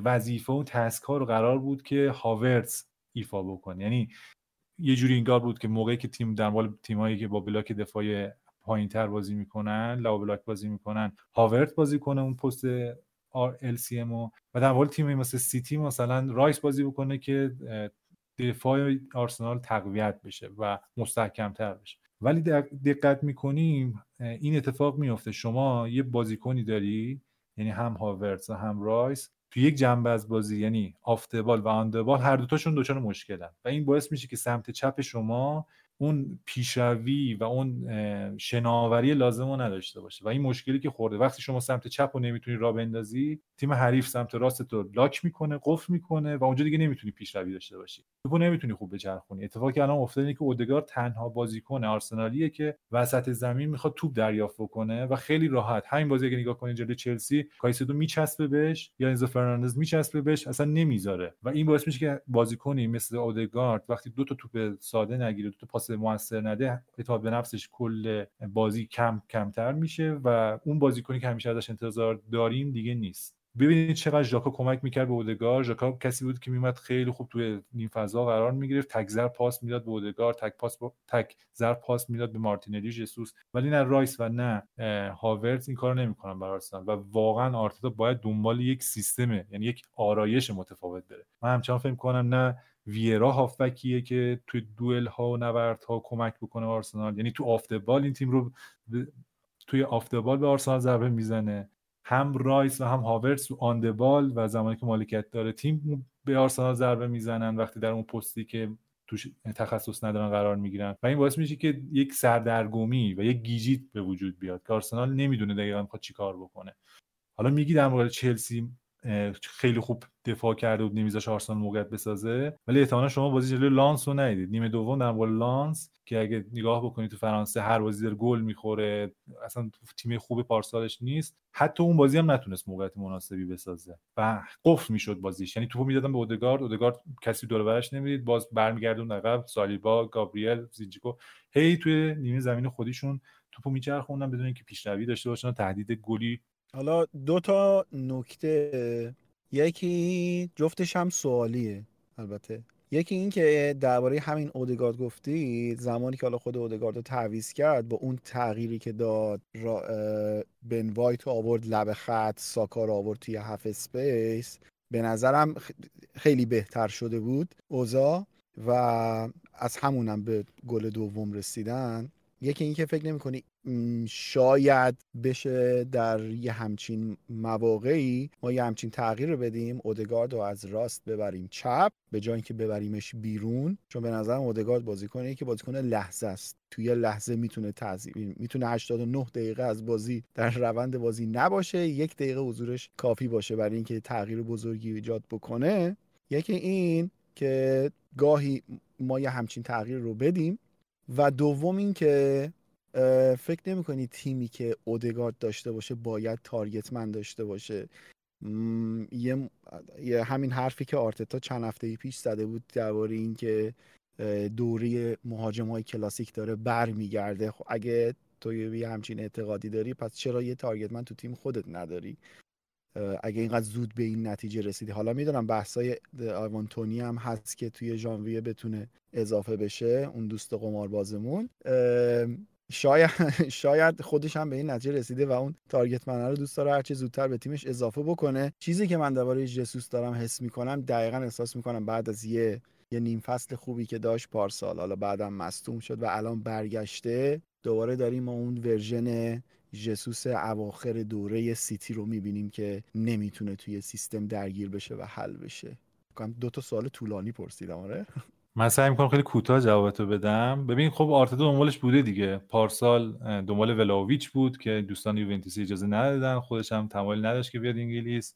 Speaker 3: وظیفه و task ها رو قرار بود که هاورتس ایفا بکنه. یعنی یه جوری انگار بود که موقعی که تیم در تیمایی که با block دفاعی پایین تر بازی می‌کنن low block بازی می‌کنن هاورتس بازی کنه اون پست ام و در مورد تیمی مثل سیتی مثلا رایس بازی بکنه که دفاع آرسنال تقویت بشه و مستحکمتر بشه. ولی دقت می‌کنیم این اتفاق میفته شما یه بازیکنی داری یعنی هم هاورتس و هم رایس تو یک جنبه از بازی یعنی آفتبال و آندبال هر دوتاشون دچار مشکلن. و این باعث میشه که سمت چپ شما اون پیشروی و اون شناوری لازم رو نداشته باشه. و این مشکلی که خورده. وقتی شما سمت چپ رو نمی‌تونی را بندازی تیم حریف سمت راست رو lock می‌کنه قفل می‌کنه و اونجا دیگه نمی‌تونی پیشروی داشته باشی. تو نمی‌تونی خوب بچرخونی اتفاقی که الان افتاده اینه که اودگارد تنها بازیکن آرسنالیه که وسط زمین می‌خواد توپ دریافت کنه و خیلی راحت. همین بازی اگه نگاه کنید جلوی چلسی کایسدو میچسبه بهش یا انزو فرناندز میچسبه بهش اصلا نمی‌ذاره. و این باعث میشه که بازیکنی مثل اودگارد وقتی دو تا توپ ساده نگیره دو تا پاس موثر نده اعتماد به نفسش کل بازی کم کمتر میشه و اون بازیکنی که همیشه ازش انتظار داریم دیگه نیست. ببینید چقدر ژاکا کمک می‌کرد به اودگارد. ژاکا کسی بود که میومد خیلی خوب توی نیم فضا قرار می‌گرفت. تک ضرب پاس می‌داد به اودگارد تک پاس با... تک ضرب پاس می‌داد به مارتینلی جسوس. ولی نه رایس و نه هاورتس این کارو نمی‌کنن برای آرسنال و واقعا آرتتا باید دنبال یک سیستمه یعنی یک آرایش متفاوت بره. من همچنان فکر کنم نه ویرا هافبکیه که توی دوئل ها و نبرد ها کمک بکنه آرسنال. یعنی تو off the ball این تیم رو توی off the ball به آرسنال ضربه می‌زنه. هم رایس و هم هاورتس و on the ball و زمانی که مالکیت داره تیم به آرسنال ضربه می‌زنن وقتی در اون پستی که توش تخصص ندارن قرار می‌گیرن. و این باعث میشه که یک سردرگمی و یک گیجیت به وجود بیاد که آرسنال نمی‌دونه دقیقا می‌خواد چیکار بکنه. حالا میگی در مورد چلسی خیلی خوب دفاع کرده بود نمیذاش آرسنال موقعیت بسازه. ولی احتمالا شما بازی جلوی لانس رو ندیدید. نیمه دوم در مورد لانس که اگه نگاه بکنید تو فرانسه هر بازی داره گل می‌خوره. اصلا تیم خوب پارسالش نیست. حتی اون بازی هم نتونست موقعیت مناسبی بسازه. و قفل می‌شد بازیش. یعنی توپو می‌دادن به اودگارد. اودگارد کسی دور برش نمی‌دید باز برمیگردون عقب. سالیبا گابریل زینچیکو هی توی نیمه زمین خودشون توپو میچرخوندن بدون اینکه پیشروی داشته باشن تهدید گلی
Speaker 2: حالا دو تا نکته. یکی جفتش هم سوالیه البته. یکی این که درباره همین اودگارد گفتی زمانی که حالا خود اودگارد رو تعویض کرد با اون تغییری که داد را بن وایت آورد لب خط ساکا رو آورد توی half space. به نظرم خیلی بهتر شده بود اوضاع و از همونم به گل دوم رسیدن. یکی اینکه فکر نمی شاید بشه در یه همچین مواقعی ما یه همچین تغییر رو بدیم اودگارد رو از راست ببریم چپ به جای اینکه ببریمش بیرون. چون به نظرم اودگارد بازیکنه که بازیکن لحظه است. توی لحظه می‌تونه تعذیب می‌تونه 89 دقیقه از بازی در روند بازی نباشه یک دقیقه حضورش کافی باشه برای اینکه تغییر بزرگی ایجاد بکنه. یکی این که گاهی ما یه همچین تغییر رو بدیم و دوم این که فکر نمی کنی تیمی که اودگارد داشته باشه باید تارگتمن داشته باشه؟ یه همین حرفی که آرتتا چند هفته پیش زده بود درباره این که دوره مهاجم های کلاسیک داره برمیگرده. خب اگه تو یه همچین اعتقادی داری پس چرا یه تارگتمن تو تیم خودت نداری؟ اگه اینقدر زود به این نتیجه رسیدی. حالا می‌دونم بحثای آیوانتونی هم هست که توی ژانویه بتونه اضافه بشه اون دوست قماربازمون. شاید شاید خودش هم به این نتیجه رسیده و اون تارگت منه رو دوست داره. هرچه زودتر به تیمش اضافه بکنه. چیزی که من درباره جسوس دارم حس می‌کنم دقیقا احساس می‌کنم بعد از یه یه نیم فصل خوبی که داشت پارسال حالا بعدم مصدوم شد و الان برگشته دوباره داریم ما اون ورژن جسوس اواخر دوره سیتی رو می‌بینیم که نمی‌تونه توی سیستم درگیر بشه و حل بشه. دو تا سوال طولانی پرسیدم آره؟
Speaker 3: من سعی می‌کنم خیلی کوتاه جوابتو بدم. ببین خب آرتتا دنبالش بوده دیگه. پارسال دنبال ولاهوویچ بود که دوستان یوونتوس اجازه ندادن. خودش هم تمایل نداشت که بیاد انگلیس.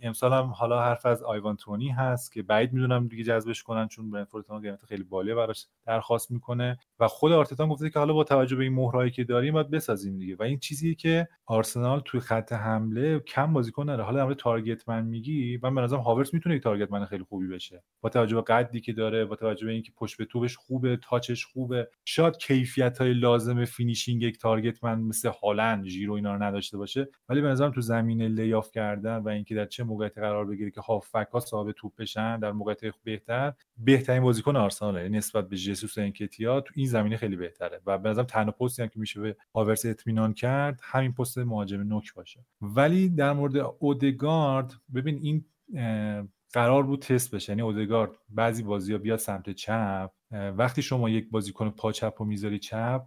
Speaker 3: امسال هم حالا حرف از آیوان تونی هست که بعید می‌دونم دیگه جذبش کنن چون برنتفورد قیمت خیلی بالا براش درخواست می‌کنه. و خود آرتتا گفته که حالا با توجه به این مهرایی که داریم باید بسازیم دیگه. و این چیزی که آرسنال توی خط حمله کم بازیکن داره. حالا در target man میگی من به نظرم هاورتس می‌تونه یک target man خیلی خوبی بشه. با توجه به قدی که داره با توجه به اینکه پشت به توپش خوبه touch ش خوبه. شاید کیفیت های لازم finishing یک target man مثل هالند ژیرو اینا رو نداشته باشه. ولی به نظرم تو زمین lay-off کردن و اینکه در چه موقعیتی قرار بگیره که هافبک ها صاحب توپ بشن در موقعیت بهتر بهترین بازیکن آرسنال یعنی نسبت به جسوس انکتیا تو این زمینه خیلی بهتره و به نظرم تنها پستی هم که میشه به هاورتس اطمینان کرد همین پست مهاجم نوک باشه. ولی در مورد اودگارد ببین این قرار بود تست بشه. یعنی اودگارد بعضی بازی ها بیاد سمت چپ وقتی شما یک بازیکن پا چپ رو می‌ذاری چپ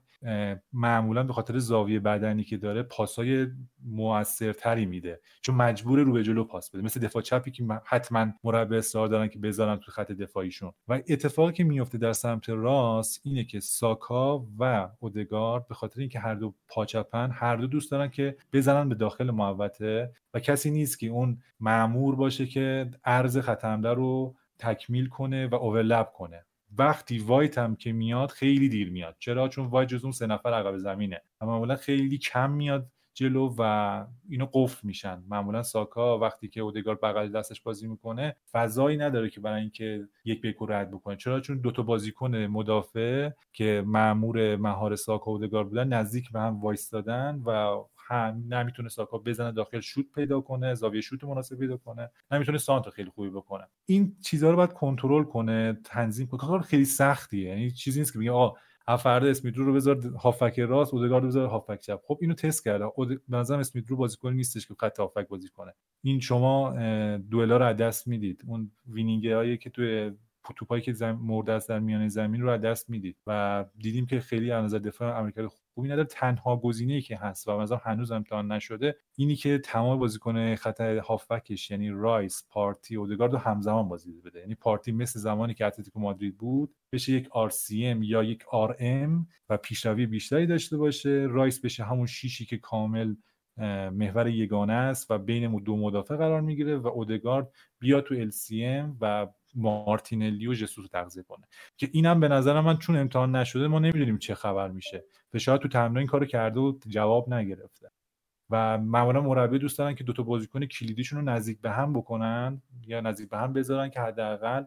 Speaker 3: معمولا به خاطر زاویه بدنی که داره پاسای موثرتری میده. چون مجبور رو به جلو پاس بده. مثل دفاع چپی که حتما مربی اصرار دارن که بذارن تو خط دفاعیشون. و اتفاقی که میفته در سمت راست اینه که ساکا و اودگارد به خاطر اینکه هر دو پاچپن هر دو دوست دارن که بزنن به داخل محوطه و کسی نیست که اون معمور باشه که ارز خط رو تکمیل کنه و اوورلپ کنه. وقتی وایت هم که میاد خیلی دیر میاد. چرا؟ چون وایت جز اون سه نفر عقب زمینه. و معمولا خیلی کم میاد جلو و اینو قفل میشن. معمولا ساکا وقتی که اودگار بغل دستش بازی می‌کنه فضایی نداره که برای اینکه یک بیکو رد بکنه. چرا؟ چون دوتا بازیکن مدافع که معمور مهار ساکا اودگار بودن نزدیک به هم وایستادن و هم نمی‌تونه ساکا بزنه داخل شوت پیدا کنه زاویه شوت مناسب پیدا کنه نمی‌تونه سانتر خیلی خوبی بکنه. این چیزها رو باید کنترل کنه تنظیم کنه. کار خیلی سختیه. یعنی چیزی نیست که بگه آ افرد اسمیت رو بذار هافک راست اودگارد بذار هافک چپ. خب اینو تست کرده. اود... به نظرم اسمیت رو بازیکن نیستش که خط هافک بازی کنه. این شما دوئلا رو دست می‌دید. اون وینینگ هایی که توی توپایی که زم... مورد است در میان زمین رو از دست می‌دید و دیدیم که خیلی از نظر دفاع امریکا خوبی نداره. تنها گزینه که هست و مثلا هنوز امتحان نشده اینی که تمام بازیکن خط هافبکش یعنی رایس پارتی اودگارد رو همزمان بازی بده. یعنی پارتی مثل زمانی که اتلتیکو مادرید بود بشه یک RCM یا یک RM و پیشروی بیشتری داشته باشه. رایس بشه همون شیشی که کامل محور یگانه است و بین دو مدافع قرار می‌گیره و اودگارد بیا تو LCM و مارتینلی و جسوس رو تغذیه کنه. که اینم به نظر من چون امتحان نشده ما نمی‌دونیم چه خبر میشه. و شاید تو تمرین این کارو کرده و جواب نگرفته. و معمولا مربی دوست دارن که دوتا بازیکن کلیدیشون رو نزدیک به هم بکنن یا نزدیک به هم بذارن که حداقل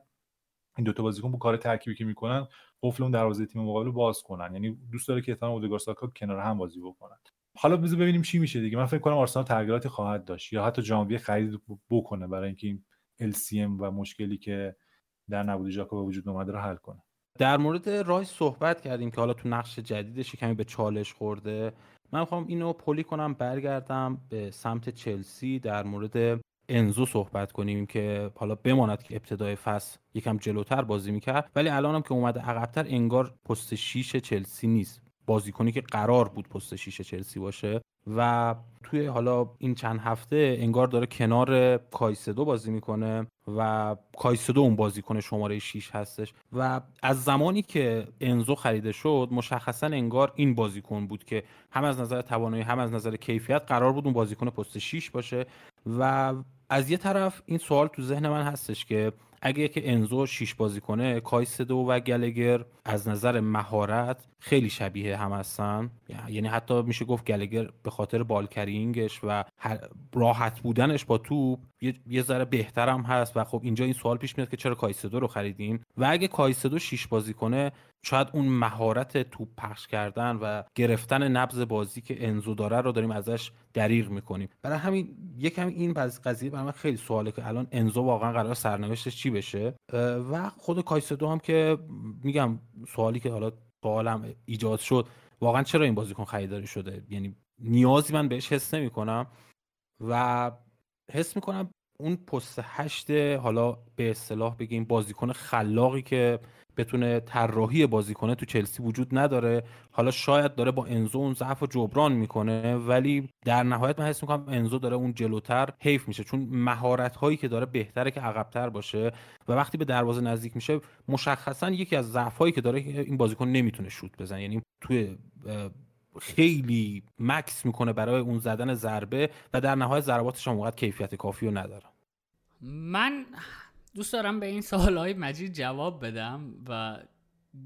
Speaker 3: این دوتا بازیکن با کار ترکیبی که می‌کنن قفل اون دروازه تیم مقابل باز کنن. یعنی دوست داره که احتمال اودگار ساکا کنار هم بازی بکنن. حالا بذار ببینیم چی میشه دیگه. من فکر کنم آرسنال تغییراتی خواهد داشت یا حتی ژانویه خرید بکنه برای اینکه این LCM و مشکلی که در نبود ژاکو به وجود اومده رو حل کنه.
Speaker 4: در مورد رای صحبت کردیم که حالا تو نقش جدیدش کمی به چالش خورده. من می‌خوام اینو پلی کنم برگردم به سمت چلسی در مورد انزو صحبت کنیم که حالا بماند که ابتدای فصل یکم جلوتر بازی می‌کرد. ولی الانم که اومده عقبتر انگار پست شیش چلسی نیست. بازیکنی که قرار بود پست شیش چلسی باشه و توی حالا این چند هفته انگار داره کنار کایسدو بازی می‌کنه و کایسدو اون بازیکن شماره 6 هستش. و از زمانی که انزو خریده شد مشخصا انگار این بازیکن بود که هم از نظر توانایی هم از نظر کیفیت قرار بود اون بازیکن پست 6 باشه. و از یه طرف این سوال تو ذهن من هستش که اگه که انزو شیش بازی کنه کایسدو و گلگر از نظر مهارت خیلی شبیه هم هستن. یعنی حتی میشه گفت گلگر به خاطر بالکرینگش و راحت بودنش با توپ یه ذره بهترم هست و خب اینجا این سوال پیش میاد که چرا کایسدو رو خریدیم و اگه کایسدو شیش بازی کنه شاید اون مهارت توپ پخش کردن و گرفتن نبض بازی که انزو داره رو داریم ازش دریغ می‌کنیم. برای همین یکم این قضیه برای من خیلی سواله که الان انزو واقعا قرار سرنوشتش چی بشه؟ و خود کایسدو هم که میگم سوالی که حالا سوالم ایجاد شد واقعا چرا این بازیکن خریداری شده؟ یعنی نیازی من بهش حس نمی کنم و حس می‌کنم اون پست هشت حالا به اصطلاح بگیم بازیکن خلاقی که بتونه طراحی بازیکنه تو چلسی وجود نداره. حالا شاید داره با انزو اون ضعف و جبران می‌کنه ولی در نهایت من حس می‌کنم انزو داره اون جلوتر حیف میشه. چون مهارت هایی که داره بهتره که عقبتر باشه و وقتی به دروازه نزدیک میشه مشخصا یکی از ضعف هایی که داره این بازیکن نمی‌تونه شوت بزنه. یعنی توی خیلی مکس می‌کنه برای اون زدن ضربه و در نهایت ضرباتش هم وقت کیفیت کافی رو نداره.
Speaker 1: من دوست دارم به این سوال های مجید جواب بدم و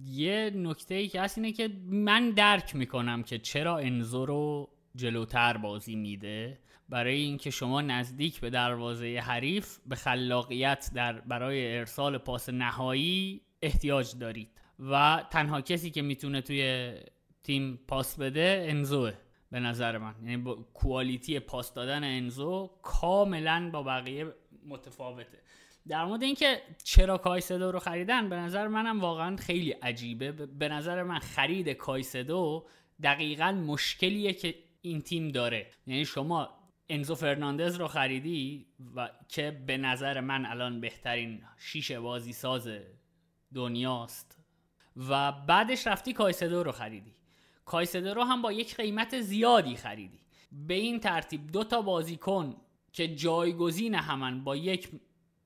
Speaker 1: یه نکته ای که هست اینه که من درک می‌کنم که چرا انزو رو جلوتر بازی میده. برای اینکه شما نزدیک به دروازه حریف به خلاقیت در برای ارسال پاس نهایی احتیاج دارید. و تنها کسی که می‌تونه توی تیم پاس بده انزوه به نظر من. یعنی با کوالیتی پاس دادن انزو کاملا با بقیه متفاوته. در مورد اینکه چرا کایسدو رو خریدن به نظر منم واقعا خیلی عجیبه. به نظر من خرید کایسدو دقیقا مشکلیه که این تیم داره. یعنی شما انزو فرناندز رو خریدی و که به نظر من الان بهترین شیش بازی ساز دنیاست و بعدش رفتی کایسدو رو خریدی. کایسدو رو هم با یک قیمت زیادی خریدی. به این ترتیب دو تا بازیکن که جایگزین همن با یک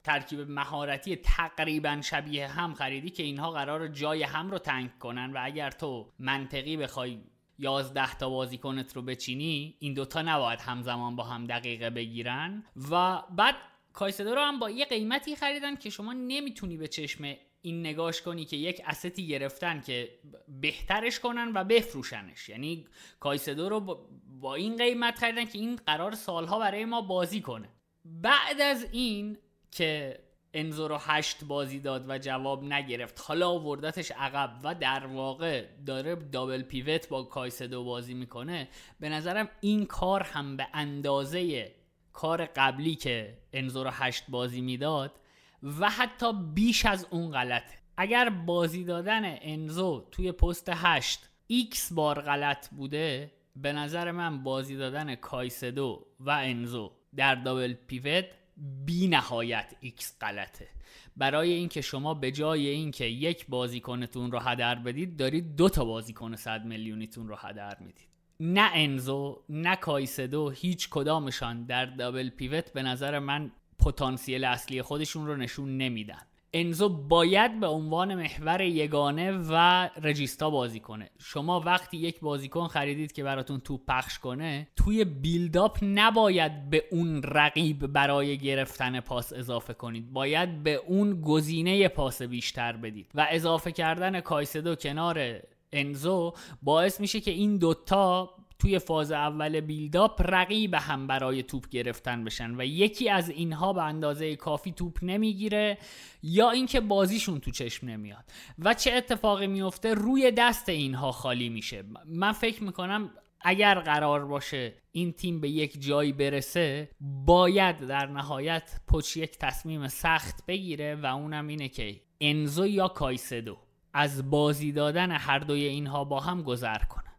Speaker 1: ترکیب مهارتی تقریبا شبیه هم خریدی که اینها قراره جای هم رو تنگ کنن و اگر تو منطقی بخوای 11 تا بازیکنت رو بچینی این دوتا نباید همزمان با هم دقیقه بگیرن. و بعد کایسدو رو هم با یه قیمتی خریدن که شما نمی‌تونی به چشم این نگاش کنی که یک استی گرفتن که بهترش کنن و بفروشنش. یعنی کایسدو رو با این قیمت خریدن که این قرار سالها برای ما بازی کنه. بعد از این که انزو رو هشت بازی داد و جواب نگرفت حالا آوردتش عقب و در واقع داره دابل پیوت با کایسدو بازی می‌کنه به نظرم این کار هم به اندازه کار قبلی که انزو رو هشت بازی می‌داد و حتی بیش از اون غلطه. اگر بازی دادن انزو توی پست هشت x بار غلط بوده به نظر من بازی دادن کایسدو و انزو در double pivot بی نهایت x غلطه. برای اینکه شما به جای اینکه یک بازیکنتون رو هدر بدید دارید دو تا بازیکن 100 میلیونیتون رو هدر می‌دید. نه انزو نه کایسدو هیچ کدامشان در دابل پیوت به نظر من پتانسیل اصلی خودشون رو نشون نمیدن. انزو باید به عنوان محور یگانه و رجیستا بازی کنه. شما وقتی یک بازیکن خریدید که براتون توپ پخش کنه توی بیلداپ نباید به اون رقیب برای گرفتن پاس اضافه کنید. باید به اون گزینه پاس بیشتر بدید. و اضافه کردن کایسدو کنار انزو باعث میشه که این دوتا توی فاز اول بیلداپ رقیب هم برای توپ گرفتن بشن و یکی از اینها به اندازه کافی توپ نمی‌گیره یا اینکه بازیشون تو چشم نمیاد. و چه اتفاقی میفته؟ روی دست اینها خالی میشه. من فکر می‌کنم اگر قرار باشه این تیم به یک جایی برسه باید در نهایت پچ یک تصمیم سخت بگیره و اونم اینه که انزو یا کایسدو از بازی دادن هر دوی اینها با هم گذر کنه.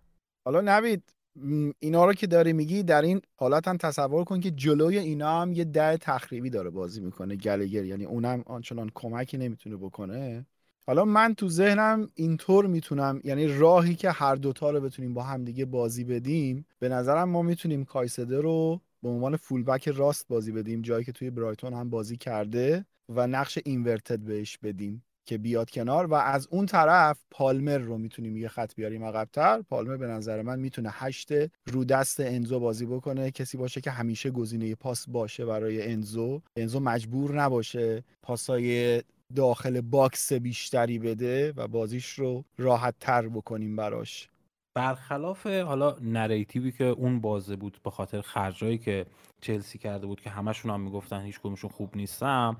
Speaker 2: حالا نوید اینا رو که داری میگی در این حالت هم تصور کن که جلوی اینا هم یه ده تخریبی داره بازی می‌کنه گلگر. یعنی اونم آنچنان کمکی نمی‌تونه بکنه. حالا من تو ذهنم اینطور می‌تونم یعنی راهی که هر دوتا رو بتونیم با هم دیگه بازی بدیم به نظرم ما می‌تونیم کایسده رو به عنوان فولبک راست بازی بدیم جایی که توی برایتون هم بازی کرده و نقش اینورتد بهش بدیم. که بیاد کنار و از اون طرف پالمر رو می‌تونیم یه خط بیاریم عقبتر. پالمر به نظر من می‌تونه هشت رو دست انزو بازی بکنه. کسی باشه که همیشه گزینه پاس باشه برای انزو. انزو مجبور نباشه پاسای داخل box بیشتری بده و بازیش رو راحت تر بکنیم براش.
Speaker 4: برخلاف حالا narrative ی که اون بازه بود به خاطر خرجایی که چلسی کرده بود که همشون هم می‌گفتن هیچ کدومشون خوب نیستم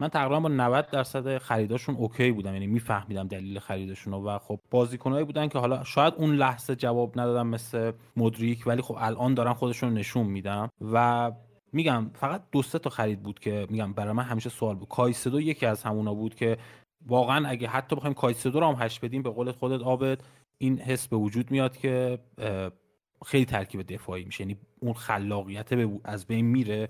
Speaker 4: من تقریبا با 90 درصد خریداشون okay بودم. یعنی میفهمیدم دلیل خریدشون و خب بازیکنایی بودن که حالا شاید اون لحظه جواب ندادم مثل مودریک ولی خب الان دارن خودشون نشون میدم و میگم فقط دو سه تا خرید بود که میگم برای من همیشه سوال بود. کایسدو یکی از همونا بود که واقعا اگه حتی بخوایم کایسدو رو هم هشت بدیم به قول خودت آبد این حس به وجود میاد که خیلی ترکیب دفاعی میشه. یعنی اون خلاقیت از بین میره.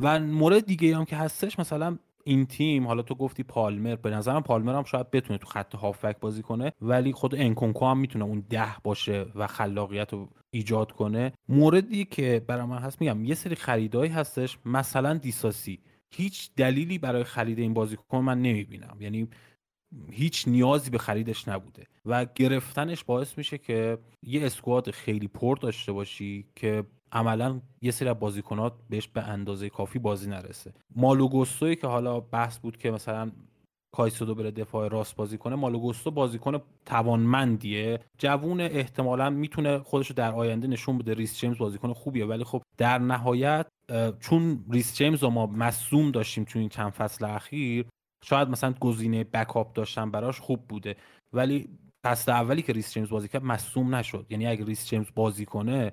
Speaker 4: و مورد دیگه هم که هستش مثلا این تیم حالا تو گفتی پالمر به نظرم پالمر هم شاید بتونه تو خط هافبک بازی کنه ولی خود انکونکو هم می‌تونه اون ده باشه و خلاقیت رو ایجاد کنه. موردی که برای من هست میگم یه سری خریدایی هستش مثلا دیساسی. هیچ دلیلی برای خرید این بازیکن من نمی‌بینم. یعنی هیچ نیازی به خریدش نبوده. و گرفتنش باعث میشه که یه اسکواد خیلی پر داشته باشی که عملا یه سری از بازیکنات بهش به اندازه کافی بازی نرسه. مالوگوستوی که حالا بحث بود که مثلا کایسودو بره دفاع راست بازی کنه مالوگوستو بازیکن توانمندیه. جوون احتمالا می‌تونه خودشو در آینده نشون بده. ریس جیمز بازیکن خوبیه ولی خب در نهایت چون ریس جیمز رو ما مصدوم داشتیم تو این چند فصل اخیر شاید مثلا گزینه backup داشتن براش خوب بوده. ولی فصل اولی که ریس جیمز بازی کرد مصدوم نشد. یعنی اگه ریس جیمز بازی کنه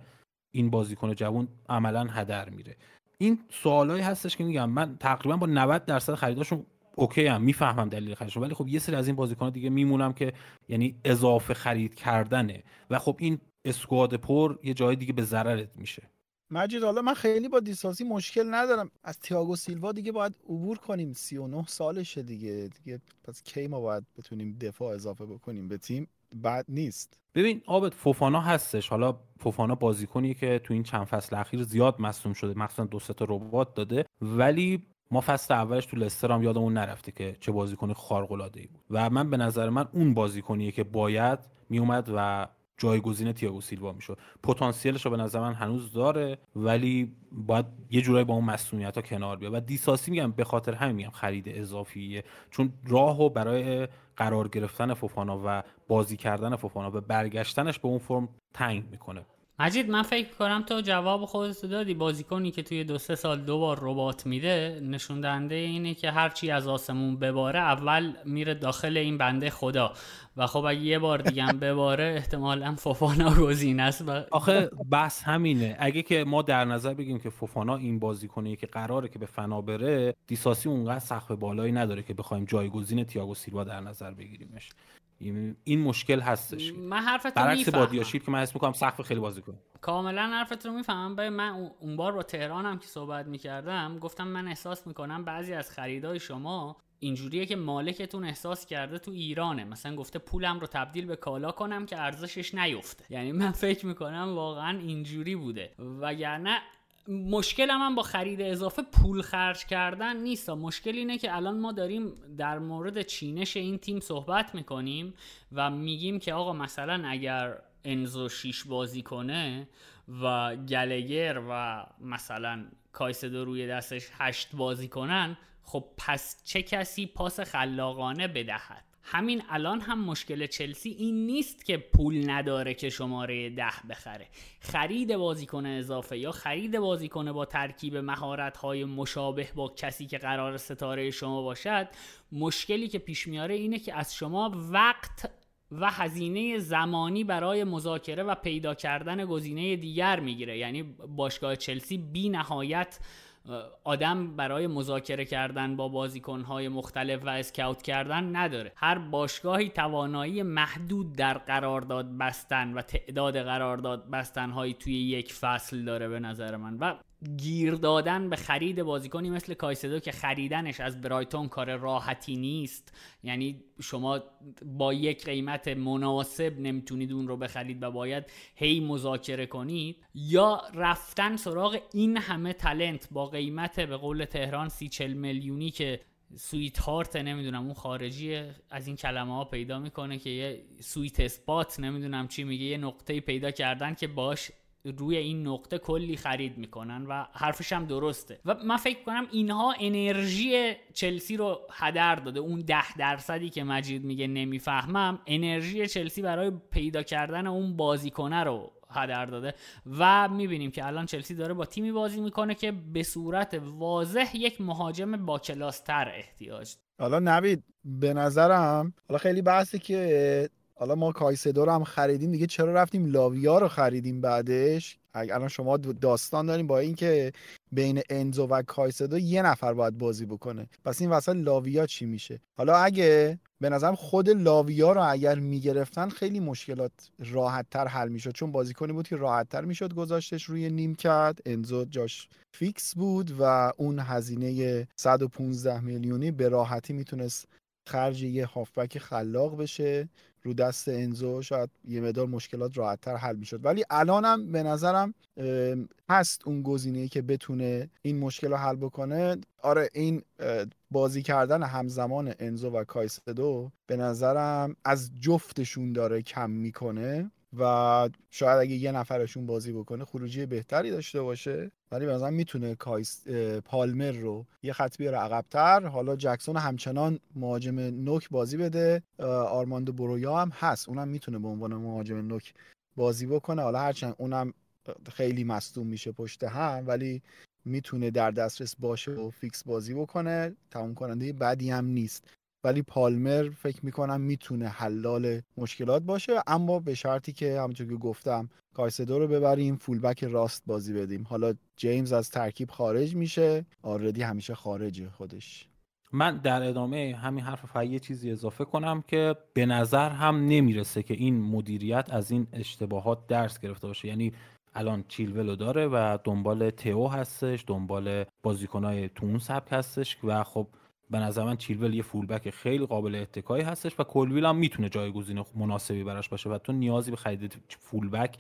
Speaker 4: این بازیکن جوان عملا هدر میره. این سوالایی هستش که میگم من تقریبا با 90 درصد خریداشون okay هم می‌فهمم دلیل خریدشون ولی خب یه سری از این بازیکن دیگه میمونم که یعنی اضافه خرید کردنه و خب این اسکواد پر یه جای دیگه به ضررت میشه.
Speaker 2: مجید حالا من خیلی با دیساسی مشکل ندارم. از تیاگو سیلوا دیگه باید عبور کنیم 39 سالشه دیگه. دیگه پس کی ما باید بتونیم دفاع اضافه بکنیم به تیم؟ بد نیست.
Speaker 4: ببین آبت فوفانا هستش. حالا فوفانا بازیکنیه که تو این چند فصل اخیر زیاد مصوم شده. مخصوصا دو تا ربات داده. ولی ما فصل اولش تو لستر هم یادمون نرفته که چه بازیکن خارق العاده ای بود. و من به نظر من اون بازیکنیه که باید میومد و جایگزین تییاگو سیلوا می‌شد. پتانسیلش رو به نظر من هنوز داره ولی باید یه جورایی با اون مسئولیت ها کنار بیاد. و دیساسی میگم به خاطر همین میگم خرید اضافیه. چون راهو برای قرار گرفتن فوفانا و بازی کردن فوفانا و برگشتنش به اون فرم تنگ می‌کنه.
Speaker 1: مجید من فکر کنم تو جواب خودت دادی. بازیکنی که توی دو سه سال دو بار ربات میده نشون دهنده اینه که هرچی از آسمون بباره اول میره داخل این بنده خدا. و خب اگه یه بار دیگه هم بباره احتمالا فوفانا گزینه است و...
Speaker 4: آخه بحث همینه. اگه که ما در نظر بگیم که فوفانا این بازیکنی که قراره که به فنا بره دیساسی اونقدر سقف بالایی نداره که بخوایم جایگزین تییاگو سیلوا در نظر بگیریمش. این مشکل هستش.
Speaker 1: من حرفت
Speaker 4: برعکس بادیاشیر که من حس می‌کنم سقف خیلی بازی کنه.
Speaker 1: کاملا حرفت رو می‌فهمم. به من اون بار با تهرانم که صحبت می‌کردم گفتم من احساس می‌کنم بعضی از خریدای شما اینجوریه که مالکتون احساس کرده تو ایرانه. مثلا گفته پولم رو تبدیل به کالا کنم که ارزشش نیفته. یعنی من فکر می‌کنم واقعا اینجوری بوده. وگرنه مشکل من با خرید اضافه پول خرج کردن نیست. مشکل اینه که الان ما داریم در مورد چینش این تیم صحبت می‌کنیم و میگیم که آقا مثلا اگر انزو شیش بازی کنه و گلگر و مثلا کایسدو روی دستش هشت بازی کنن خب پس چه کسی پاس خلاقانه بدهد؟ همین الان هم مشکل چلسی این نیست که پول نداره که شماره ده بخره. خرید بازیکن اضافه یا خرید بازیکن با ترکیب مهارت های مشابه با کسی که قرار ستاره شما باشد مشکلی که پیش میاره اینه که از شما وقت و هزینه زمانی برای مذاکره و پیدا کردن گزینه دیگر می‌گیره. یعنی باشگاه چلسی بی نهایت آدم برای مذاکره کردن با بازیکنهای مختلف و اسکاوت کردن نداره. هر باشگاهی توانایی محدود در قرارداد بستن و تعداد قرارداد بستن توی یک فصل داره به نظر من. و گیر دادن به خرید بازیکنی مثل کایسدو که خریدنش از برایتون کار راحتی نیست. یعنی شما با یک قیمت مناسب نمی‌تونید اون رو بخرید و باید هی مذاکره کنید. یا رفتن سراغ این همه talent با قیمت به قول تهران سی چل میلیونی که sweetheart نمی‌دونم اون خارجی از این کلمه ها پیدا می‌کنه که یه sweet spot نمی‌دونم چی میگه یه نقطه پیدا کردن که باش روی این نقطه کلی خرید می‌کنن و حرفش هم درسته. و من فکر کنم اینها انرژی چلسی رو هدر داده. اون ده درصدی که مجید میگه نمی‌فهمم انرژی چلسی برای پیدا کردن اون بازیکنه رو هدر داده. و می‌بینیم که الان چلسی داره با تیمی بازی می‌کنه که به صورت واضح یک مهاجم با کلاستر احتیاج
Speaker 2: حالا نوید به نظرم حالا خیلی بحثی که حالا ما کایسدو رو هم خریدیم دیگه چرا رفتیم لاویا رو خریدیم بعدش؟ الان شما داستان داریم با اینکه بین انزو و کایسدو یه نفر باید بازی بکنه. پس این وسط لاویا چی میشه؟ حالا اگه به نظرم خود لاویا رو اگر می‌گرفتن خیلی مشکلات راحت تر حل می‌شد. چون بازیکنی بود که راحت تر می‌شد گذاشتش روی نیمکت. انزو جاش فیکس بود و اون هزینه 115 میلیونی به راحتی می‌تونست خرج یه هافبک خلاق بشه. رو دست انزو شاید یه مدار مشکلات راحتتر حل می‌شد. ولی الانم به نظرم هست اون گزینه که بتونه این مشکل رو حل بکنه. آره این بازی کردن همزمان انزو و کایسدو به نظرم از جفتشون داره کم می‌کنه و شاید اگه یه نفرشون بازی بکنه خروجی بهتری داشته باشه. ولی مثلا می‌تونه کایس پالمر رو یه خط بیاره عقبتر. حالا جکسون همچنان مهاجم نوک بازی بده. آرماندو برویا هم هست. اونم می‌تونه به عنوان مهاجم نوک بازی بکنه. حالا هرچند اونم خیلی مصدوم میشه پشت هم ولی می‌تونه در دسترس باشه و فیکس بازی بکنه. تموم کننده بدی هم نیست. ولی پالمر فکر می‌کنم می‌تونه حلال مشکلات باشه. اما به شرطی که همونطور که گفتم کایسدو رو ببریم fullback راست بازی بدیم. حالا جیمز از ترکیب خارج میشه. already همیشه خارجه خودش.
Speaker 4: من در ادامه همین حرف فقط یه چیزی اضافه کنم که به نظر هم نمی‌رسه که این مدیریت از این اشتباهات درس گرفته باشه. یعنی الان چیلولو داره و دنبال تئو هستش دنبال بازیکنهای تو اون سبک هستش و خب به نظر من چیلول یه فولبک خیلی قابل اتکایی هستش و کلویل هم می‌تونه جایگزین مناسبی براش باشه و تو نیازی به خرید فولبک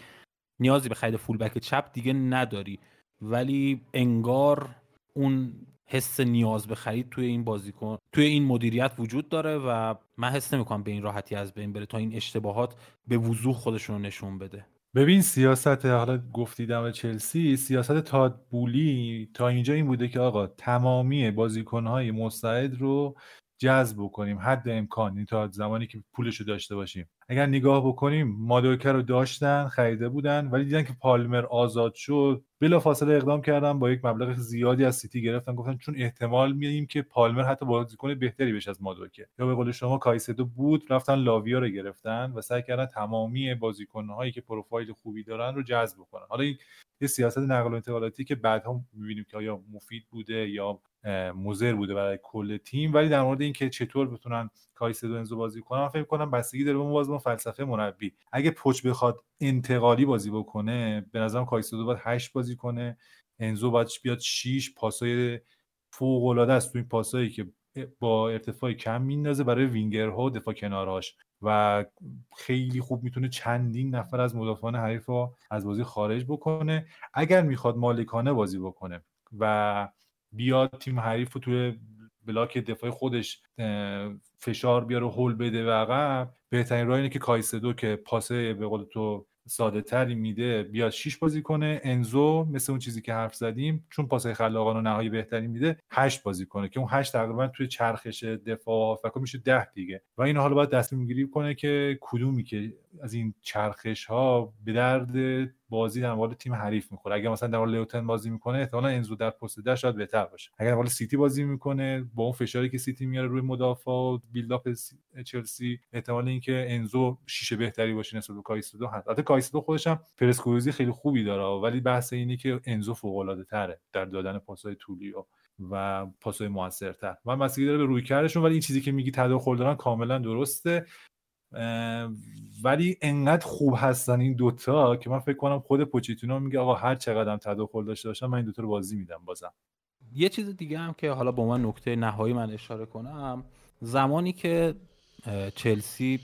Speaker 4: نیازی به خرید فولبک چپ دیگه نداری. ولی انگار اون حس نیاز به خرید توی این بازیکن توی این مدیریت وجود داره و من حس نمی‌کنم به این راحتی از بین بره تا این اشتباهات به وضوح خودشون رو نشون بده.
Speaker 3: ببین سیاست حالا گفتی دم چلسی سیاست تاد بولی تا اینجا این بوده که آقا تمامی بازیکنهای مستعد رو جذب کنیم حد امکان این تا زمانی که پولش رو داشته باشیم. اگر نگاه بکنیم مادوکه رو داشتن خریده بودن ولی دیدن که پالمر آزاد شد. بلا فاصله اقدام کردن با یک مبلغ زیادی از سیتی گرفتن. گفتن چون احتمال میدیم که پالمر حتی بازیکن بهتری بشه از مادوکه. یا به قول شما کایسدو بود رفتن لاویا رو گرفتن و سعی کردن تمامی بازیکنهایی که پروفایل خوبی دارن رو جذب کنن حالا این یه سیاست نقل و انتقالاتی که بعدها می‌بینیم که آیا مفید بوده یا مضر بوده برای کل تیم. ولی در مورد اینکه چطور بتونن کایسدو انزو بازی کنن فکر کنم بستگی داره به باز فلسفه مربی. اگه پچ بخواد انتقالی بازی بکنه به نظرم کایسدو باید 8 بازی کنه. انزو باید بیاد 6 پاسای فوق العاده است تو این پاسایی که با ارتفاع کم میندازه برای وینگرها و دفاع کنارهاش و خیلی خوب می‌تونه چندین نفر از مدافعان حریف رو از بازی خارج بکنه اگر می‌خواد مالکانه بازی بکنه. و بیاد تیم حریف رو توی بلاک دفاعی خودش فشار بیاره و هول بده و عقب. بهترین راه اینه که کایسدو که پاسه به قول تو ساده تری میده بیاد شیش بازی کنه. انزو مثل اون چیزی که حرف زدیم چون پاسای خلاقان و نهایی بهتری میده هشت بازی کنه که اون هشت تقریبا توی چرخش دفاع فکر میشه ده دیگه. و این حالا باید دست می‌گیری کنه که کدومی که از این چرخش ها به درد بازی در مقابل تیم حریف می‌خوره. اگر مثلا در مقابل لیوتن بازی می‌کنه احتمالاً انزو در پست ده شاید بهتر باشه. اگر در مقابل سیتی بازی می‌کنه با اون فشاری که سیتی میاره روی مدافع و build-up چلسی احتمال اینکه انزو شیشه بهتری باشه نسبت به کایسدو هست. البته کایسدو خودش هم پرس گریزی خیلی خوبی داره ولی بحث اینه که انزو موفق تره در دادن پاسهای طولی و و پاسهای موثرتر. بستگی داره به رویکردشون ولی این چیزی که میگی تداخل دارن کاملا درسته. ولی انقدر خوب هستن این دوتا که من فکر کنم خود پوچیتینو میگه آقا هر چقدر تداخل داشته باشم من این دوتا رو بازی میدم بازم.
Speaker 4: یه چیز دیگه هم که حالا با من نکته نهایی من اشاره کنم زمانی که چلسی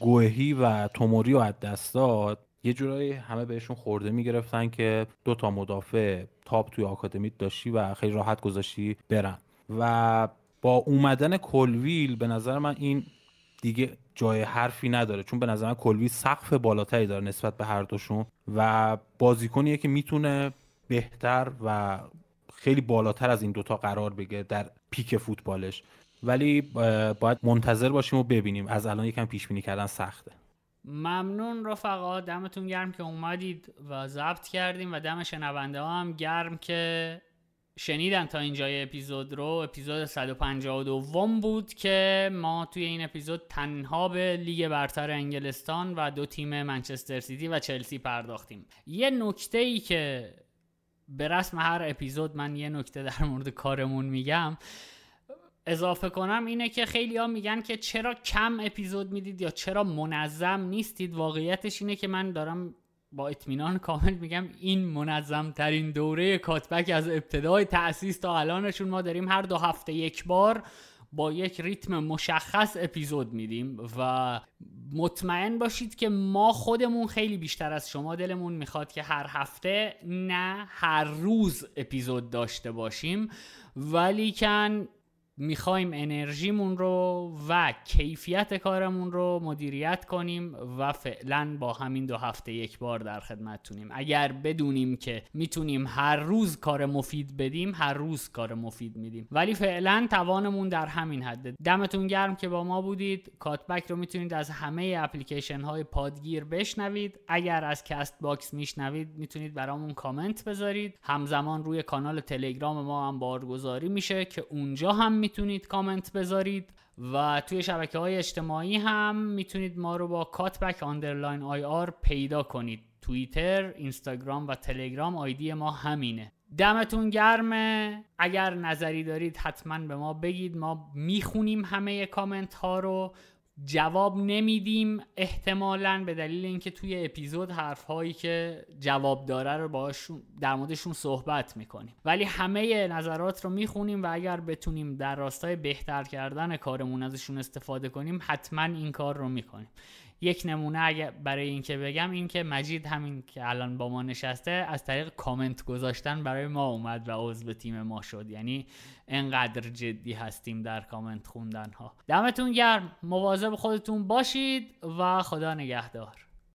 Speaker 4: گوهی و توموری رو از دست داد یه جورایی همه بهشون خورده می‌گرفتن که دو تا مدافع تاپ توی آکادمیت داشتی و خیلی راحت گذاشتی برن. و با اومدن کلویل به نظر من این دیگه جای حرفی نداره. چون به نظر من کلوی سقف بالاتری داره نسبت به هر دوشون و بازیکنیه که می‌تونه بهتر و خیلی بالاتر از این دوتا قرار بگیره در پیک فوتبالش. ولی باید منتظر باشیم و ببینیم. از الان یکم پیش بینی کردن سخته.
Speaker 1: ممنون رفقا. دمتون گرم که اومدید و ضبط کردیم و دم شنونده ها هم گرم که شنیدن تا اینجای اپیزود رو اپیزود 152 بود که ما توی این اپیزود تنها به لیگ برتر انگلستان و دو تیم منچستر سیتی و چلسی پرداختیم. یه نکته ای که به رسم هر اپیزود من یه نکته در مورد کارمون میگم اضافه کنم اینه که خیلی ها میگن که چرا کم اپیزود می‌دید یا چرا منظم نیستید؟ واقعیتش اینه که من دارم با اطمینان کامل میگم این منظم ترین دوره کاتبک از ابتدای تأسیس تا الانشون ما داریم هر دو هفته یک بار با یک ریتم مشخص اپیزود میدیم و مطمئن باشید که ما خودمون خیلی بیشتر از شما دلمون می‌خواد که هر هفته نه هر روز اپیزود داشته باشیم. ولی کن می‌خوایم انرژیمون رو و کیفیت کارمون رو مدیریت کنیم و فعلا با همین دو هفته یک بار در خدمتتونیم اگر بدونیم که می‌تونیم هر روز کار مفید بدیم هر روز کار مفید میدیم. ولی فعلا توانمون در همین حده دمتون گرم که با ما بودید. کاتبک رو می‌تونید از همه اپلیکیشن های پادگیر بشنوید. اگر از کست باکس میشنوید می‌تونید برامون کامنت بذارید. همزمان روی کانال تلگرام ما هم بارگذاری میشه که اونجا هم می‌تونید کامنت بذارید و توی شبکه های اجتماعی هم می‌تونید ما رو با کاتبک underline IR پیدا کنید. توییتر، اینستاگرام و تلگرام آیدی ما همینه. دمتون گرمه اگر نظری دارید حتما به ما بگید. ما می‌خونیم همه کامنت ها رو. جواب نمیدیم احتمالا به دلیل اینکه توی اپیزود حرف هایی که جواب داره رو باشون در موردشون صحبت می‌کنیم. ولی همه نظرات رو می‌خونیم و اگر بتونیم در راستای بهتر کردن کارمون ازشون استفاده کنیم حتما این کار رو می‌کنیم. یک نمونه اگه برای اینکه بگم این که مجید همین که الان با ما نشسته از طریق کامنت گذاشتن برای ما اومد و عضو تیم ما شد. یعنی انقدر جدی هستیم در کامنت خوندن ها دمتون گرم. مواظب خودتون باشید و خدا نگهدار.